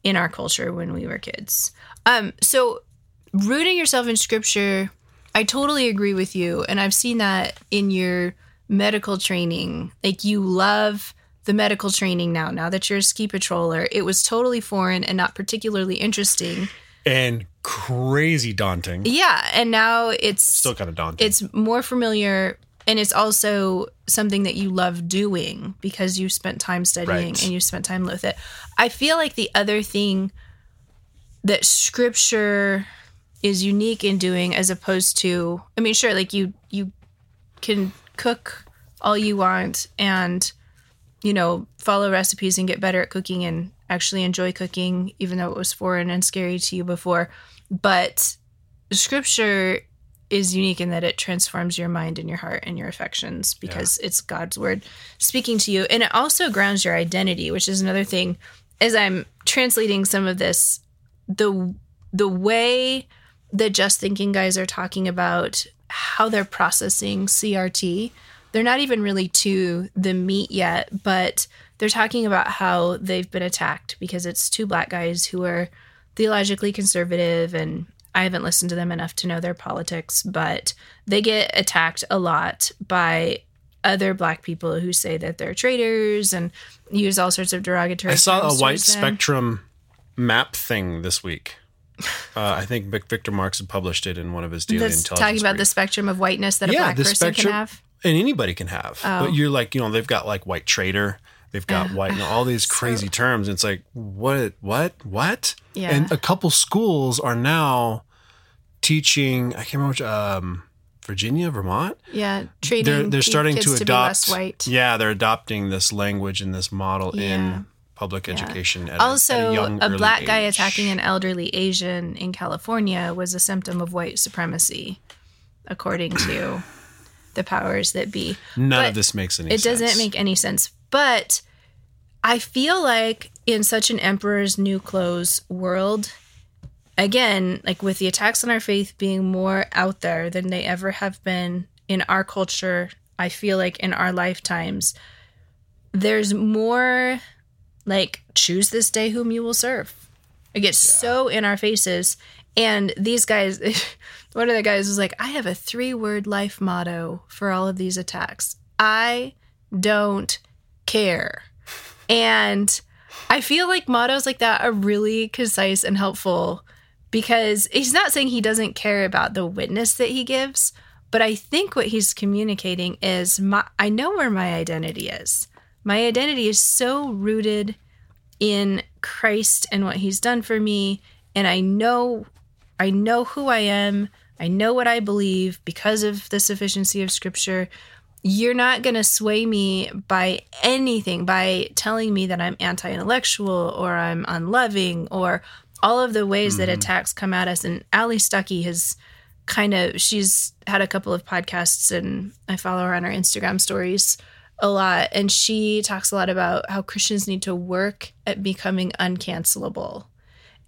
in our culture when we were kids. Um so rooting yourself in scripture I totally agree with you and I've seen that in your medical training. Like you love the medical training now. Now that you're a ski patroller it was totally foreign and not particularly interesting. And crazy daunting. Yeah and now it's still kind of daunting. it's more familiar and it's also something that you love doing because you spent time studying Right. and you spent time with it. I feel like the other thing that scripture is unique in doing as opposed to I mean sure like you you can cook all you want and you know follow recipes and get better at cooking and actually enjoy cooking even though it was foreign and scary to you before but scripture is unique in that it transforms your mind and your heart and your affections because it's God's word speaking to you. And it also grounds your identity which is another thing as I'm translating some of this the the way the just thinking guys are talking about how they're processing CRT they're not even really to the meat yet but they're talking about how they've been attacked because it's two black guys who are theologically conservative and I haven't listened to them enough to know their politics, but they get attacked a lot by other black people who say that they're traitors and use all sorts of derogatory I saw a white spectrum map thing this week. Uh, I think Victor Marx had published it in one of his daily That's intelligence. talking about the spectrum of whiteness that a black person spectrum, can have. and anybody can have. Oh. But you're like, you know, they've got like white traitor, they've got white, and all these crazy terms. And it's like, what, what, what? Yeah. And a couple schools are now teaching. I can't remember which. Um, Virginia, Vermont. Yeah, treating They're they're starting kids to be adopt. white. Yeah, they're adopting this language and this model Yeah. in public education. At a- also, young, a, black guy age. attacking an elderly Asian in California was a symptom of white supremacy, according to the powers that be. None but of this makes any it sense. doesn't make any sense. But I feel like in such an emperor's new clothes world, again, like with the attacks on our faith being more out there than they ever have been in our culture, I feel like in our lifetimes, there's more like choose this day whom you will serve. It gets so in our faces. And these guys, one of the guys was like, I have a three word life motto for all of these attacks I don't care. And I feel like mottos like that are really concise and helpful because he's not saying he doesn't care about the witness that he gives, but I think what he's communicating is my, I know where my identity is. My identity is so rooted in Christ and what he's done for me and I know I know who I am. I know what I believe because of the sufficiency of scripture. You're not going to sway me by anything, by telling me that I'm anti intellectual or I'm unloving or all of the ways that mm-hmm. attacks come at us. And Allie Stuckey has kind of, she's had a couple of podcasts and I follow her on her Instagram stories a lot. And she talks a lot about how Christians need to work at becoming uncancelable.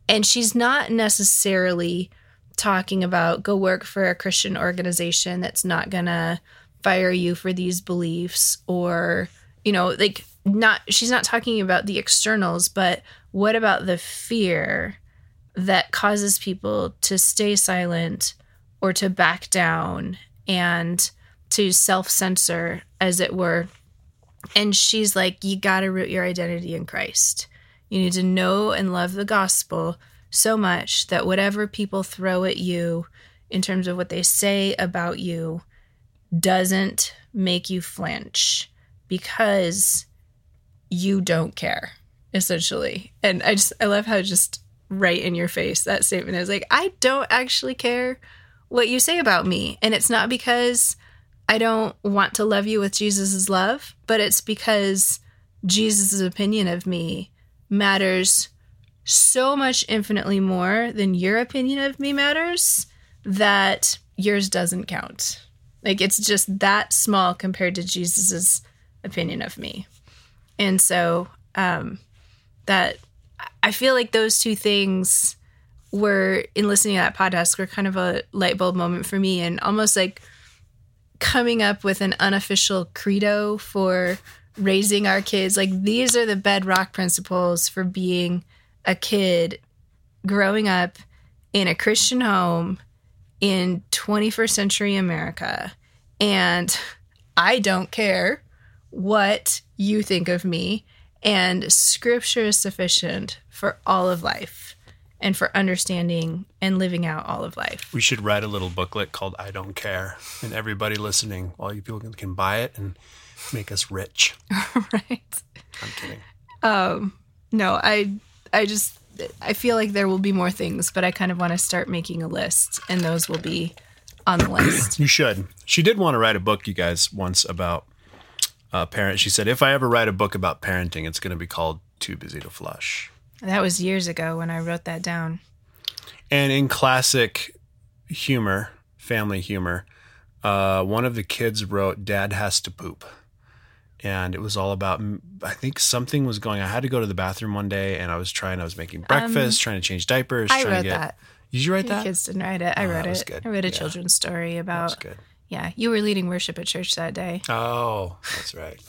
And she's not necessarily talking about go work for a Christian organization that's not going to fire you for these beliefs or, you know, like not, she's not talking about the externals, but what about the fear that causes people to stay silent or to back down and to self censor, as it were? And she's like, you got to root your identity in Christ. You need to know and love the gospel so much that whatever people throw at you in terms of what they say about you doesn't make you flinch because you don't care, essentially. And I just, I love how just right in your face that statement is like, I don't actually care what you say about me. And it's not because I don't want to love you with Jesus' love, but it's because Jesus' opinion of me matters so much infinitely more than your opinion of me matters that yours doesn't count. Like it's just that small compared to Jesus's opinion of me. And so um that I feel like those two things were in listening to that podcast were kind of a light bulb moment for me and almost like coming up with an unofficial credo for raising our kids. Like these are the bedrock principles for being a kid growing up in a Christian home in 21st century America. And I don't care what you think of me. And scripture is sufficient for all of life. and for understanding and living out all of life. We should write a little booklet called I Don't Care. And everybody listening, all you people can, can buy it and make us rich. right. I'm kidding. Um, no, I I just I feel like there will be more things, but I kind of want to start making a list and those will be on the list. You should. She did want to write a book, you guys, once about uh, parent. She said, if I ever write a book about parenting, it's going to be called Too Busy to Flush. that was years ago when I wrote that down. And in classic humor, family humor, uh, one of the kids wrote, Dad has to poop. And it was all about, I think something was going I had to go to the bathroom one day and I was trying, I was making breakfast, trying to change diapers. Um, I trying wrote to get, that. Did you write The that? kids didn't write it. I Oh, wrote it. good. I wrote a Yeah. children's story about good. Yeah, you were leading worship at church that day. Oh, that's right.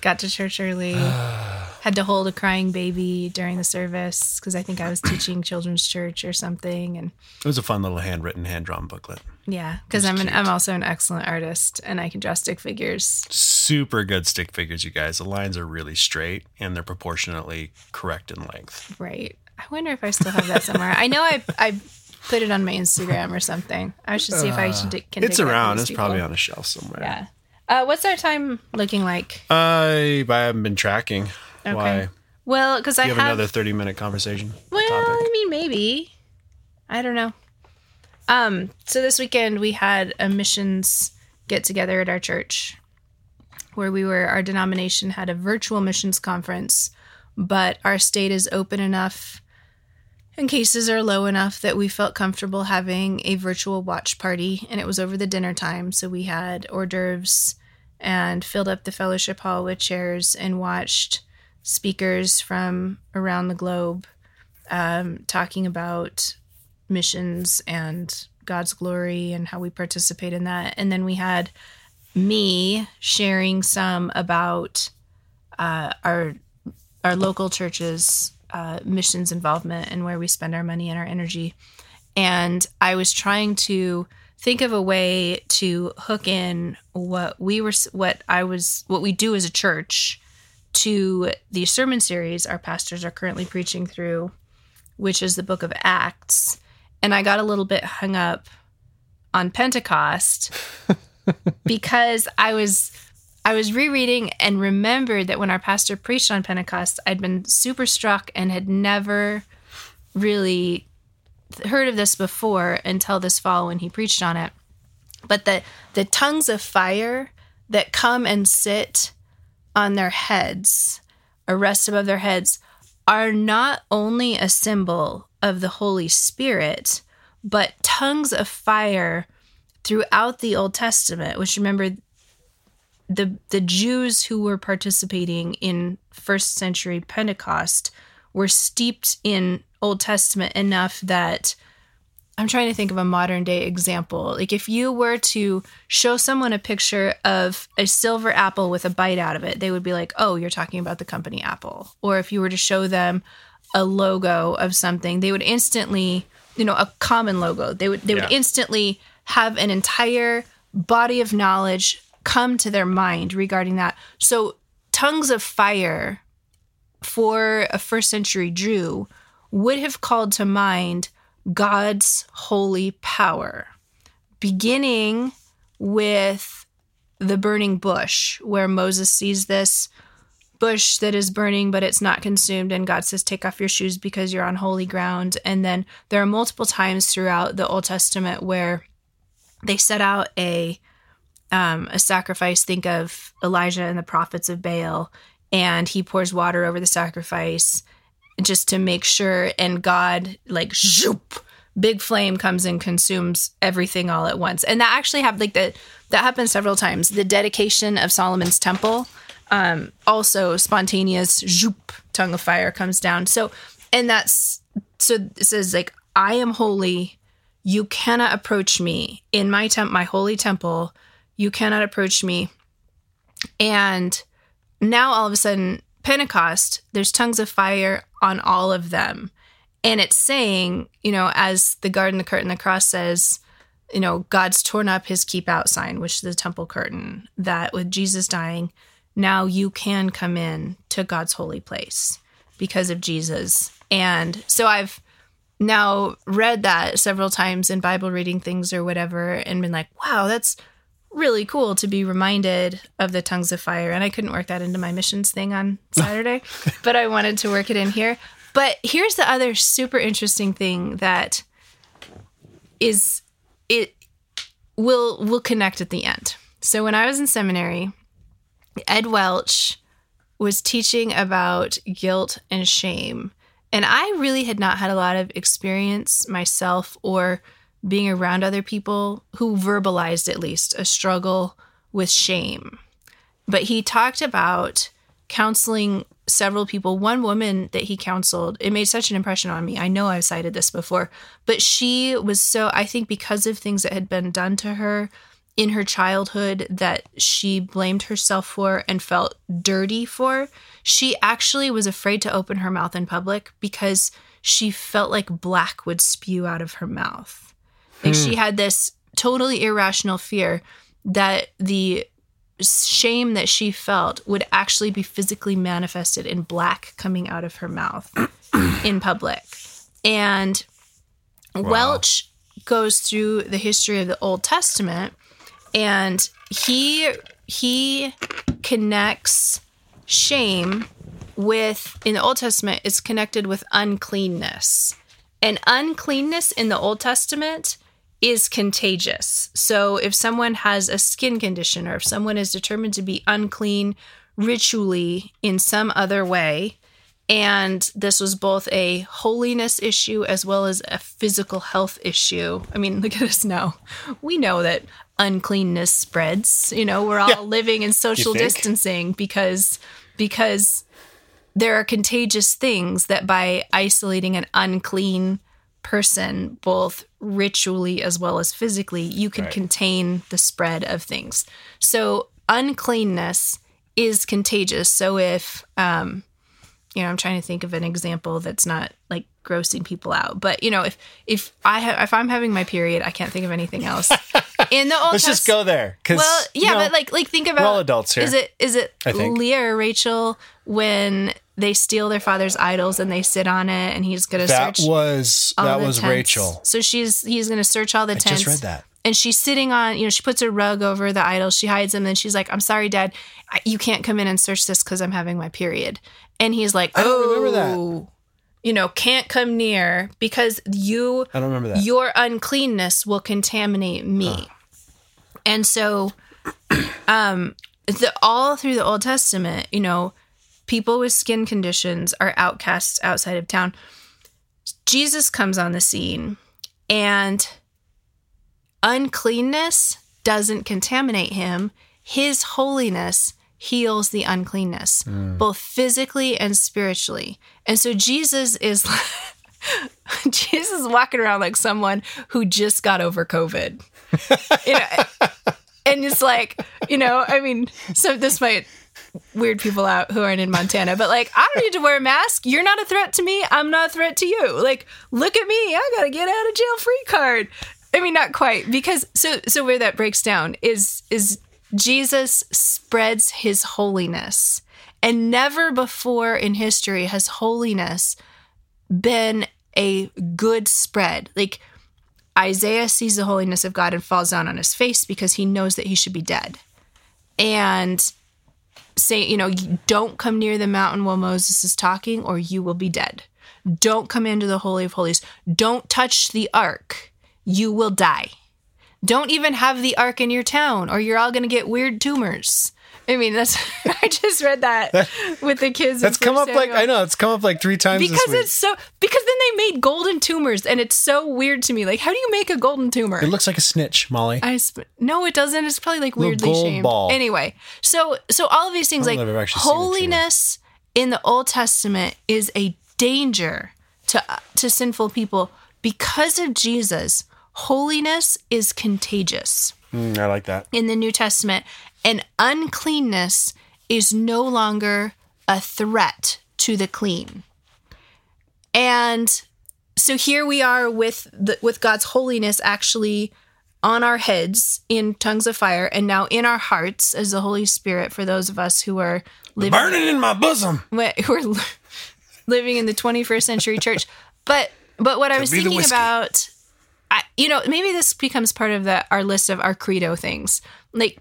Got to church early. had to hold a crying baby during the service because I think I was teaching children's church or something. And It was a fun little handwritten, hand drawn booklet. Yeah, because I'm an. I'm also an excellent artist and I can draw stick figures. Super good stick figures, you guys. The lines are really straight and they're proportionately correct in length. Right. I wonder if I still have that somewhere. I know I I put it on my Instagram or something. I should see if I should di- can. It's dig around. It's people. probably on a shelf somewhere. Yeah. Uh, what's our time looking like? I, I haven't been tracking. Okay. Why? Well, because I have, have another 30 minute conversation Well, topic. I mean, maybe. I don't know. Um, so this weekend we had a missions get together at our church where we were our denomination had a virtual missions conference, but our state is open enough and cases are low enough that we felt comfortable having a virtual watch party and it was over the dinner time, so we had hors d'oeuvres and filled up the fellowship hall with chairs and watched speakers from around the globe um, talking about missions and God's glory and how we participate in that. And then we had me sharing some about uh, our our local churches uh, missions involvement and where we spend our money and our energy. And I was trying to think of a way to hook in what we were what I was what we do as a church to the sermon series our pastors are currently preaching through which is the book of Acts. And I got a little bit hung up on Pentecost because I was I was rereading and remembered that when our pastor preached on Pentecost, I'd been super struck and had never really heard of this before until this fall when he preached on it. But the the tongues of fire that come and sit on their heads or rest above their heads are not only a symbol of the Holy Spirit, but tongues of fire throughout the Old Testament, which remember the the Jews who were participating in first century Pentecost were steeped in Old Testament enough that I'm trying to think of a modern day example. Like if you were to show someone a picture of a silver apple with a bite out of it, they would be like, "Oh, you're talking about the company Apple." Or if you were to show them a logo of something, they would instantly, you know, a common logo. They would they would instantly have an entire body of knowledge come to their mind regarding that. So, tongues of fire for a first century Jew would have called to mind God's holy power, beginning with the burning bush, where Moses sees this bush that is burning, but it's not consumed. And God says, Take off your shoes because you're on holy ground. And then there are multiple times throughout the Old Testament where they set out a um, a sacrifice. Think of Elijah and the prophets of Baal, and he pours water over the sacrifice just to make sure. And God, like, zoop, big flame comes and consumes everything all at once. And that actually happened. Like that, that happened several times. The dedication of Solomon's temple, um, also spontaneous zoop, tongue of fire comes down. So, and that's so. It says like, I am holy. You cannot approach me in my temp, my holy temple. You cannot approach me. And now all of a sudden, Pentecost, there's tongues of fire on all of them. And it's saying, you know, as the garden, the curtain, the cross says, you know, God's torn up his keep out sign, which is the temple curtain, that with Jesus dying, now you can come in to God's holy place because of Jesus. And so I've now read that several times in Bible reading things or whatever and been like, wow, that's really cool to be reminded of the tongues of fire. And I couldn't work that into my missions thing on Saturday, but I wanted to work it in here. But here's the other super interesting thing that is it will will connect at the end. So when I was in seminary, Ed Welch was teaching about guilt and shame. And I really had not had a lot of experience myself or being around other people who verbalized at least a struggle with shame. But he talked about counseling several people. One woman that he counseled, it made such an impression on me. I know I've cited this before, but she was so, I think, because of things that had been done to her in her childhood that she blamed herself for and felt dirty for, she actually was afraid to open her mouth in public because she felt like black would spew out of her mouth. Like she hmm. had this totally irrational fear that the shame that she felt would actually be physically manifested in black coming out of her mouth in public. And Welch goes through the history of the Old Testament and he he connects shame with in the Old Testament it's connected with uncleanness. And uncleanness in the Old Testament is contagious. So if someone has a skin condition or if someone is determined to be unclean ritually in some other way, and this was both a holiness issue as well as a physical health issue. I mean, look at us now. We know that uncleanness spreads. You know, we're all Yeah. living in social distancing because because there are contagious things that by isolating an unclean person, both ritually as well as physically, you can Right. contain the spread of things. So uncleanness is contagious. So if um you know, I'm trying to think of an example that's not like grossing people out. But you know, if if I have if I'm having my period, I can't think of anything else. In the Old Let's just go there. Because well, yeah, but like like think about all adults here. Is it is it. Leah or Rachel when they steal their father's idols and they sit on it and he's gonna that search was all that the was tents. Rachel. So she's he's gonna search all the I tents. just read that. And she's sitting on, you know, she puts her rug over the idol. She hides them. And she's like, "I'm sorry, Dad, I, you can't come in and search this because I'm having my period." And he's like, I don't remember that. "Oh, you know, can't come near because you I don't remember that. your uncleanness will contaminate me. And so um the all through the Old Testament, you know, people with skin conditions are outcasts outside of town. Jesus comes on the scene and uncleanness doesn't contaminate him. His holiness heals the uncleanness, mm. both physically and spiritually. And so Jesus is Jesus is walking around like someone who just got over COVID. You know, and it's like, you know, I mean, so this might weird people out who aren't in Montana, but like, I don't need to wear a mask. You're not a threat to me. I'm not a threat to you. Like, look at me. I got a get out of jail free card. I mean, not quite because so so where that breaks down is is Jesus spreads his holiness. And never before in history has holiness been a good spread. Like Isaiah sees the holiness of God and falls down on his face because he knows that he should be dead. And say, you know, don't come near the mountain while Moses is talking or you will be dead. Don't come into the Holy of Holies. Don't touch the ark. You will die. Don't even have the ark in your town or you're all going to get weird tumors. I mean, that's, I just read that with the kids. That's come up like I know it's come up like three times because this week. it's so because then they made golden tumors and it's so weird to me like how do you make a golden tumor it looks like a snitch, Molly. I sp- no it doesn't it's probably like weirdly ball. anyway so so all of these things like know if I've actually seen a tumor. holiness in the old testament is a danger to uh, to sinful people because of jesus holiness is contagious Mm, I like that. in the New Testament, and uncleanness is no longer a threat to the clean. And so here we are with the, with God's holiness actually on our heads in tongues of fire, and now in our hearts as the Holy Spirit for those of us who are living Burning in my bosom. who are living in the 21st century church. But But what I was thinking about, I, you know, maybe this becomes part of the our list of our credo things, like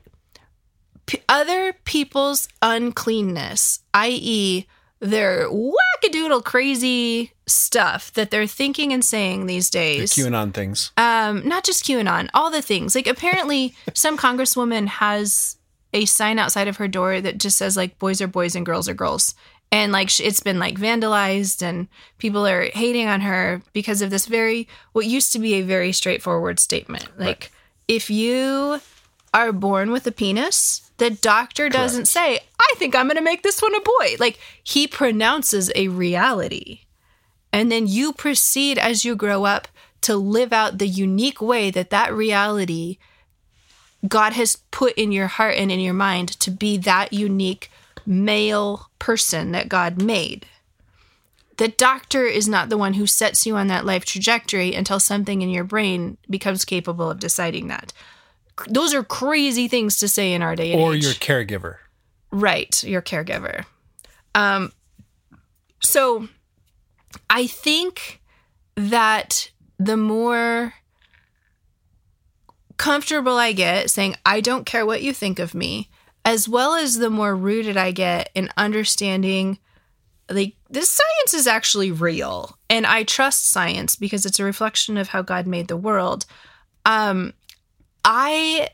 p- other people's uncleanness, i.e., their wackadoodle crazy stuff that they're thinking and saying these days. QAnon things. Um, not just QAnon, all the things. Like apparently, some congresswoman has a sign outside of her door that just says like "boys are boys and girls are girls," and like it's been like vandalized, and people are hating on her because of this very what used to be a very straightforward statement. Like if you are born with a penis, the doctor doesn't say, "I think I'm going to make this one a boy." Like he pronounces a reality. And then you proceed as you grow up to live out the unique way that that reality God has put in your heart and in your mind to be that unique male person that God made. The doctor is not the one who sets you on that life trajectory until something in your brain becomes capable of deciding that. Those are crazy things to say in our day and Or age. your caregiver. Right, your caregiver. Um, so I think that the more comfortable I get saying, I don't care what you think of me, as well as the more rooted I get in understanding like this science is actually real and I trust science because it's a reflection of how God made the world. Um I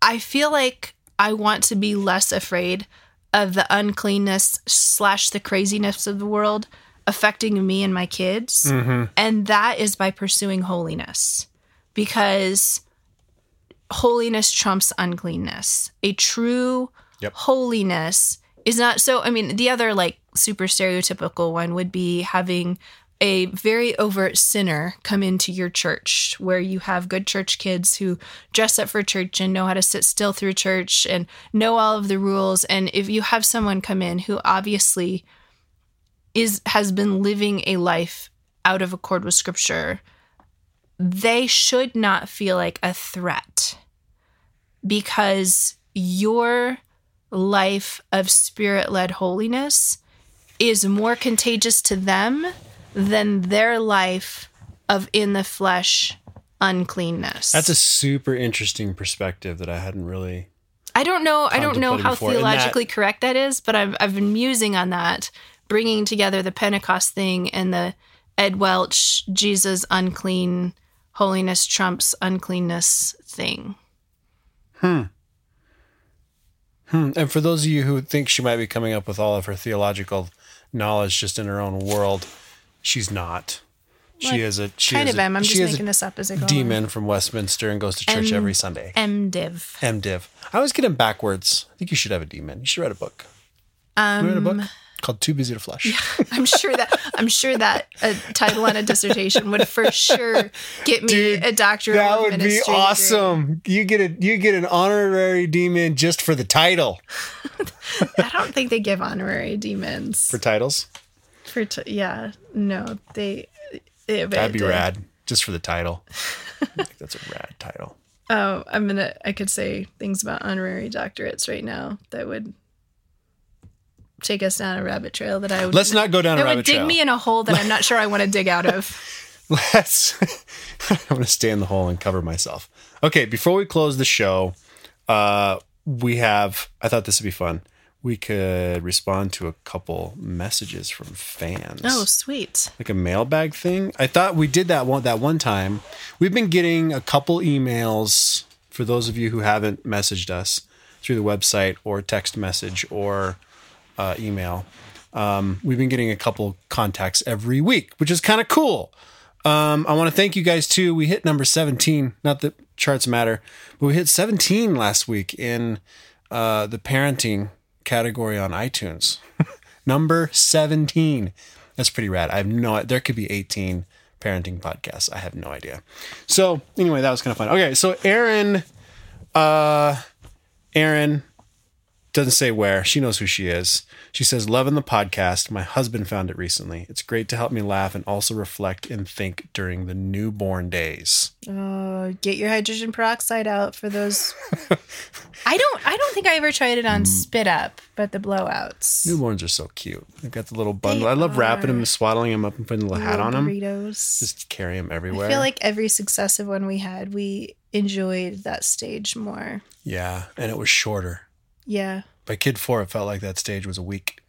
I feel like I want to be less afraid of the uncleanness slash the craziness of the world affecting me and my kids. And that is by pursuing holiness because holiness trumps uncleanness. A true Yep. holiness is not so. I mean, the other like super stereotypical one would be having a very overt sinner come into your church where you have good church kids who dress up for church and know how to sit still through church and know all of the rules and if you have someone come in who obviously is has been living a life out of accord with scripture they should not feel like a threat because your life of spirit led holiness is more contagious to them than their life of in the flesh uncleanness. That's a super interesting perspective that I hadn't really. I don't know. I don't know how before, theologically correct that is, but I've I've been musing on that, bringing together the Pentecost thing and the Ed Welch Jesus unclean holiness trumps uncleanness thing. Hmm. Hmm. And for those of you who think she might be coming up with all of her theological knowledge just in her own world, she's not. She is a she kind is of am. a, I'm just making this up as I go. demon from Westminster and goes to church M- every Sunday. MDiv. MDiv. I always get them backwards. I think you should have a demon. You should write a book. Um, write a book called Too Busy to Flush. I'm sure that I'm sure that a title on a dissertation would for sure get me Dude, a doctorate. That would be ministry degree. awesome. You get a you get an honorary demon just for the title. I don't think they give honorary demons For titles? for. T- yeah, no, they. it- That'd be rad. Just for the title. I think that's a rad title. Oh, I'm gonna. I could say things about honorary doctorates right now that would take us down a rabbit trail that I would. Let's not go down a That would rabbit dig trail. me in a hole that I'm not sure I want to dig out of. Let's. I'm going to stay in the hole and cover myself. Okay, before we close the show, uh, we have. I thought this would be fun. We could respond to a couple messages from fans. Oh, sweet. like a mailbag thing. I thought we did that one that one time. We've been getting a couple emails for those of you who haven't messaged us through the website or text message or uh, email. Um, we've been getting a couple contacts every week, which is kind of cool. Um, I want to thank you guys too. We hit number 17. Not that charts matter, but we hit 17 last week in uh, the parenting category on iTunes. number 17. That's pretty rad. I have no there could be 18 parenting podcasts. I have no idea. So, anyway, that was kind of fun. Okay, so Aaron uh Aaron Doesn't say where. She knows who she is. She says, Loving the podcast. My husband found it recently. It's great to help me laugh and also reflect and think during the newborn days. Oh, get your hydrogen peroxide out for those. I don't. I don't think I ever tried it on Mm. Spit Up, but the blowouts. Newborns are so cute. They've got the little bundle. I love wrapping them and swaddling them up and putting a little hat on them. Burritos. Just carry them everywhere. I feel like every successive one we had, we enjoyed that stage more. yeah, and it was shorter. Yeah. By kid four, it felt like that stage was a week.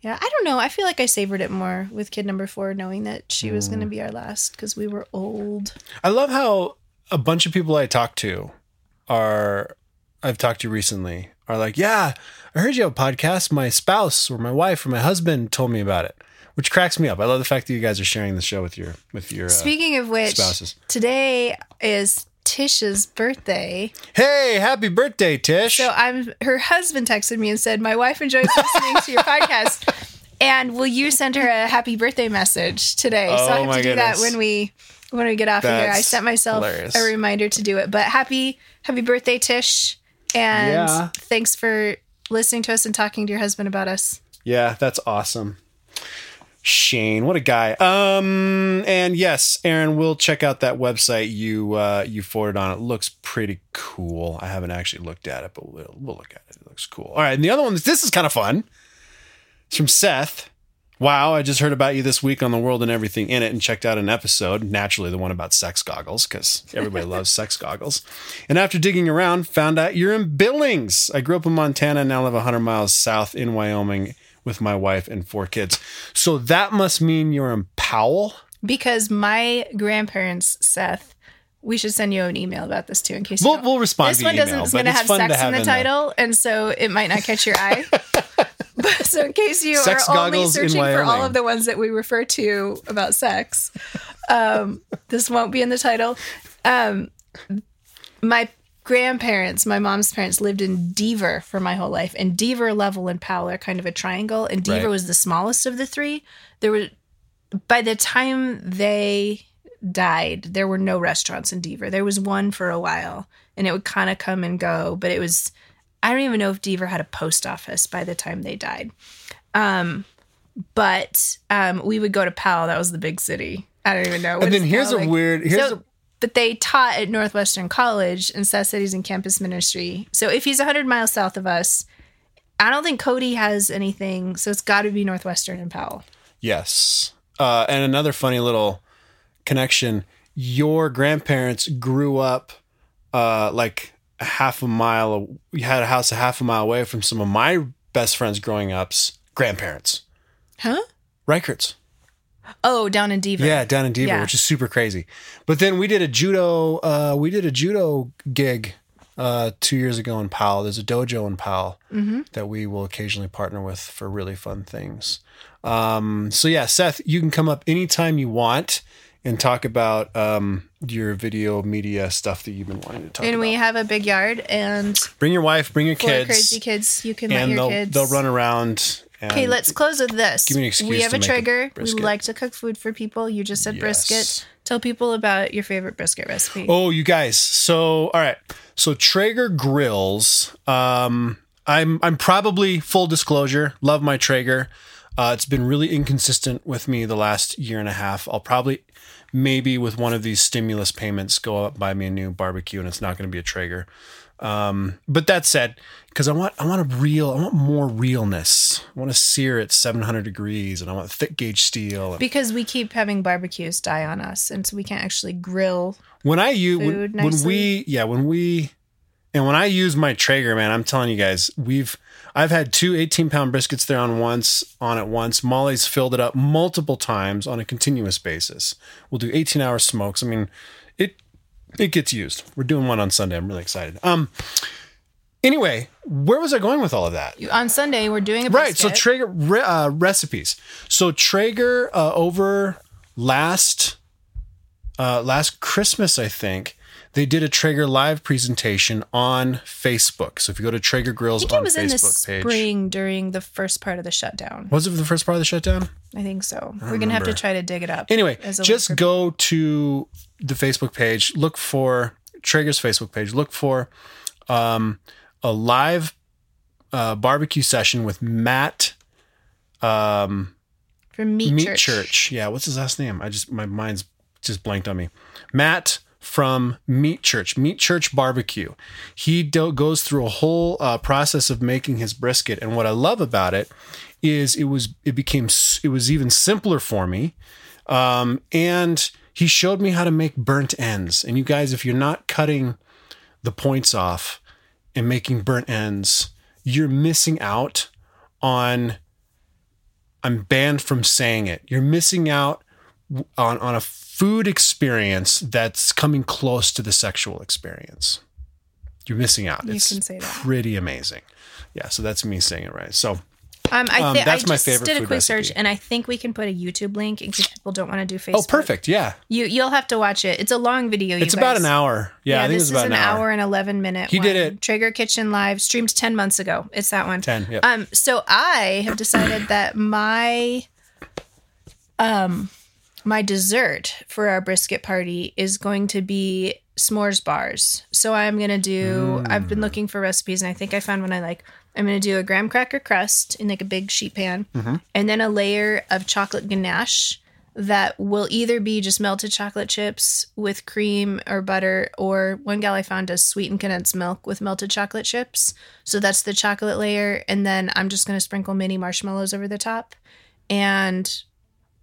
Yeah, I don't know. I feel like I savored it more with kid number four, knowing that she was Mm. going to be our last because we were old. I love how a bunch of people I talk to are I've talked to recently are like, yeah, I heard you have a podcast. My spouse or my wife or my husband told me about it, which cracks me up. I love the fact that you guys are sharing the show with your with your. Uh, Speaking of which, spouses. today is Tish's birthday. hey, happy birthday, Tish! So I'm her husband texted me and said, My wife enjoys listening to your podcast. And will you send her a happy birthday message today? so I Oh have to do that when we when we get off of here. I That's sent myself hilarious. a reminder to do it. But happy happy birthday, Tish. And Yeah. thanks for listening to us and talking to your husband about us. Yeah, that's awesome. Shane, what a guy. Um, and yes, Aaron, we'll check out that website you uh, you forwarded on. It looks pretty cool. I haven't actually looked at it, but we'll, we'll look at it. It looks cool. All right, and the other one, this is kind of fun. It's from Seth. Wow, I just heard about you this week on the world and everything in it and checked out an episode, naturally the one about sex goggles, because everybody loves sex goggles. And after digging around, found out you're in Billings. I grew up in Montana and now live 100 miles south in Wyoming with my wife and four kids. So that must mean you're in Powell? Because my grandparents, Seth, we should send you an email about this too in case you We'll, don't- we'll respond this one doesn't going to have sex to in the title, and so it might not catch your eye. but so in case you Sex are only searching for all of the ones that we refer to about sex, um, this won't be in the title. Um, my grandparents, my mom's parents, lived in Deaver for my whole life, and Deaver, Lovell, and Powell are kind of a triangle, and Deaver Right. was the smallest of the three. There were by the time they died, there were no restaurants in Deaver. There was one for a while, and it would kind of come and go, but it was I don't even know if Deaver had a post office by the time they died. Um, but um, we would go to Powell. That was the big city. I don't even know. What And then here's Powell a like? weird, here's So- a, but they taught at Northwestern College, and Seth said he's in campus ministry. So if he's 100 miles south of us, I don't think Cody has anything. So it's got to be Northwestern and Powell. yes. Uh, and another funny little connection. Your grandparents grew up uh, like a half a mile. We had a house a half a mile away from some of my best friends growing up's grandparents. Huh? Reichert's. Oh, down in Deaver. Yeah, down in Deaver, Yeah. which is super crazy. But then we did a judo. Uh, we did a judo gig uh, two years ago in Powell. There's a dojo in Powell that we will occasionally partner with for really fun things. Um, so yeah, Seth, you can come up anytime you want and talk about um, your video media stuff that you've been wanting to talk And about. And we have a big yard and bring your wife, bring your kids, crazy kids. You can let and your they'll kids. they'll run around. Okay, let's close with this. Give me an excuse we have to a make a trigger. We brisket. like to cook food for people. You just said Yes. brisket. Tell people about your favorite brisket recipe. Oh, you guys. So, all right. So Traeger grills. Um, I'm I'm probably full disclosure. Love my Traeger. Uh, it's been really inconsistent with me the last year and a half. I'll probably maybe with one of these stimulus payments go up buy me a new barbecue, and it's not going to be a Traeger. Um, but that said, because I want I want a real I want more realness. I want to sear at 700 degrees, and I want thick gauge steel. And Because we keep having barbecues die on us, and so we can't actually grill. when I use when, when we yeah when we and when I use my Traeger man, I'm telling you guys, we've I've had two 18 pound briskets there on once on at once. Molly's filled it up multiple times on a continuous basis. We'll do 18 hour smokes. I mean, it gets used. We're doing one on Sunday. I'm really excited. Um. Anyway, where was I going with all of that? You- On Sunday, we're doing a Right. So. Traeger re- uh, recipes. So Traeger uh, over last uh, last Christmas, I think they did a Traeger live presentation on Facebook. So if you go to Traeger Grills I on it was in the Facebook page, spring during the first part of the shutdown. was it the first part of the shutdown? I think so. We're gonna have to try to dig it up. Anyway, as a link just go to the Facebook page, look for Traeger's Facebook page, look for um, a live uh, barbecue session with Matt From Meat, Meat Church. Church. Yeah, what's his last name? I just my mind's just blanked on me. Matt from Meat Church, Meat Church Barbecue. He do- goes through a whole uh, process of making his brisket, and what I love about it is it was it became it was even simpler for me, um, and he showed me how to make burnt ends. And you guys, if you're not cutting the points off and making burnt ends, you're missing out on I'm banned from saying it. You're missing out on, on a food experience that's coming close to the sexual experience. You're missing out. You it's can say that. pretty amazing. Yeah, so that's me saying it right. So Um, I, Um, thi- I that's just my favorite did a quick recipe. search, and I think we can put a YouTube link in case people don't want to do Facebook. Oh, perfect. Yeah. You you'll have to watch it. It's a long video. It's about an hour. Yeah, I think this it's about is an an hour. hour and eleven minute. He did it. Traeger Kitchen Live streamed ten months ago. It's that one. 10, yep. Um. So I have decided that my um my dessert for our brisket party is going to be s'mores bars. So I'm gonna do. I've Mm. been looking for recipes, and I think I found one I like. I'm gonna do a graham cracker crust in like a big sheet pan, Mm-hmm. and then a layer of chocolate ganache that will either be just melted chocolate chips with cream or butter, or one gal I found does sweetened condensed milk with melted chocolate chips. So that's the chocolate layer, and then I'm just gonna sprinkle mini marshmallows over the top, and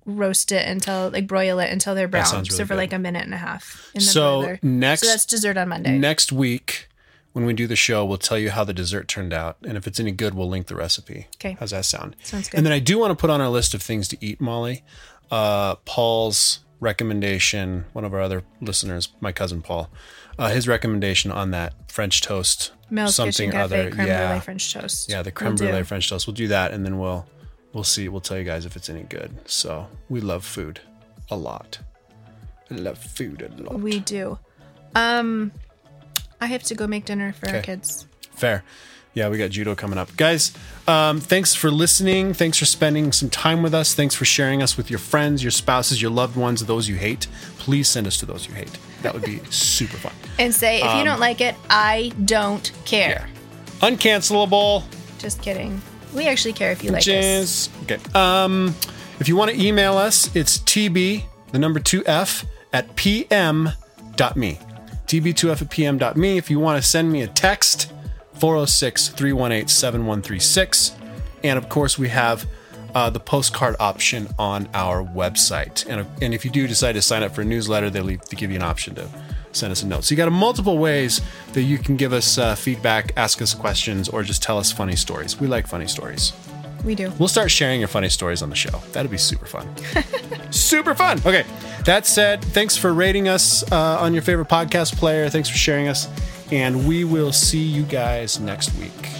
roast it until like broil it until they're brown. really so for good. like a minute and a half in the So broiler. next so that's dessert on Monday. next week when we do the show, we'll tell you how the dessert turned out, and if it's any good, we'll link the recipe. 'Kay. How's that sound? Sounds good. And then I do want to put on our list of things to eat, Molly. Uh, Paul's recommendation. One of our other listeners, my cousin Paul, uh, his recommendation on that French toast, Mel's something Kitchen Cafe other. creme yeah, brulee French toast. yeah, the creme Will do. brulee French toast. We'll do that, and then we'll we'll see. We'll tell you guys if it's any good. So we love food a lot. I love food a lot. We do. Um, I have to go make dinner for our Okay. kids. Fair. Yeah, we got judo coming up. Guys, um, thanks for listening. Thanks for spending some time with us. Thanks for sharing us with your friends, your spouses, your loved ones, those you hate. Please send us to those you hate. That would be super fun. And say, if you don't like it, I don't care. Uncancelable. Just kidding. We actually care if you like. Jizz. Okay. Um, if you want to email us, it's tb, the number 2f, at pm.me. tb2f at pm.me. If you want to send me a text, 406 318 7136. And of course, we have uh, the postcard option on our website. And, and if you do decide to sign up for a newsletter, they leave, they give you an option to send us a note. So you got multiple ways that you can give us uh, feedback, ask us questions, or just tell us funny stories. We like funny stories. We do. We'll start sharing your funny stories on the show. That'd be super fun. super fun. Okay. That said, thanks for rating us uh, on your favorite podcast player. Thanks for sharing us. And we will see you guys next week.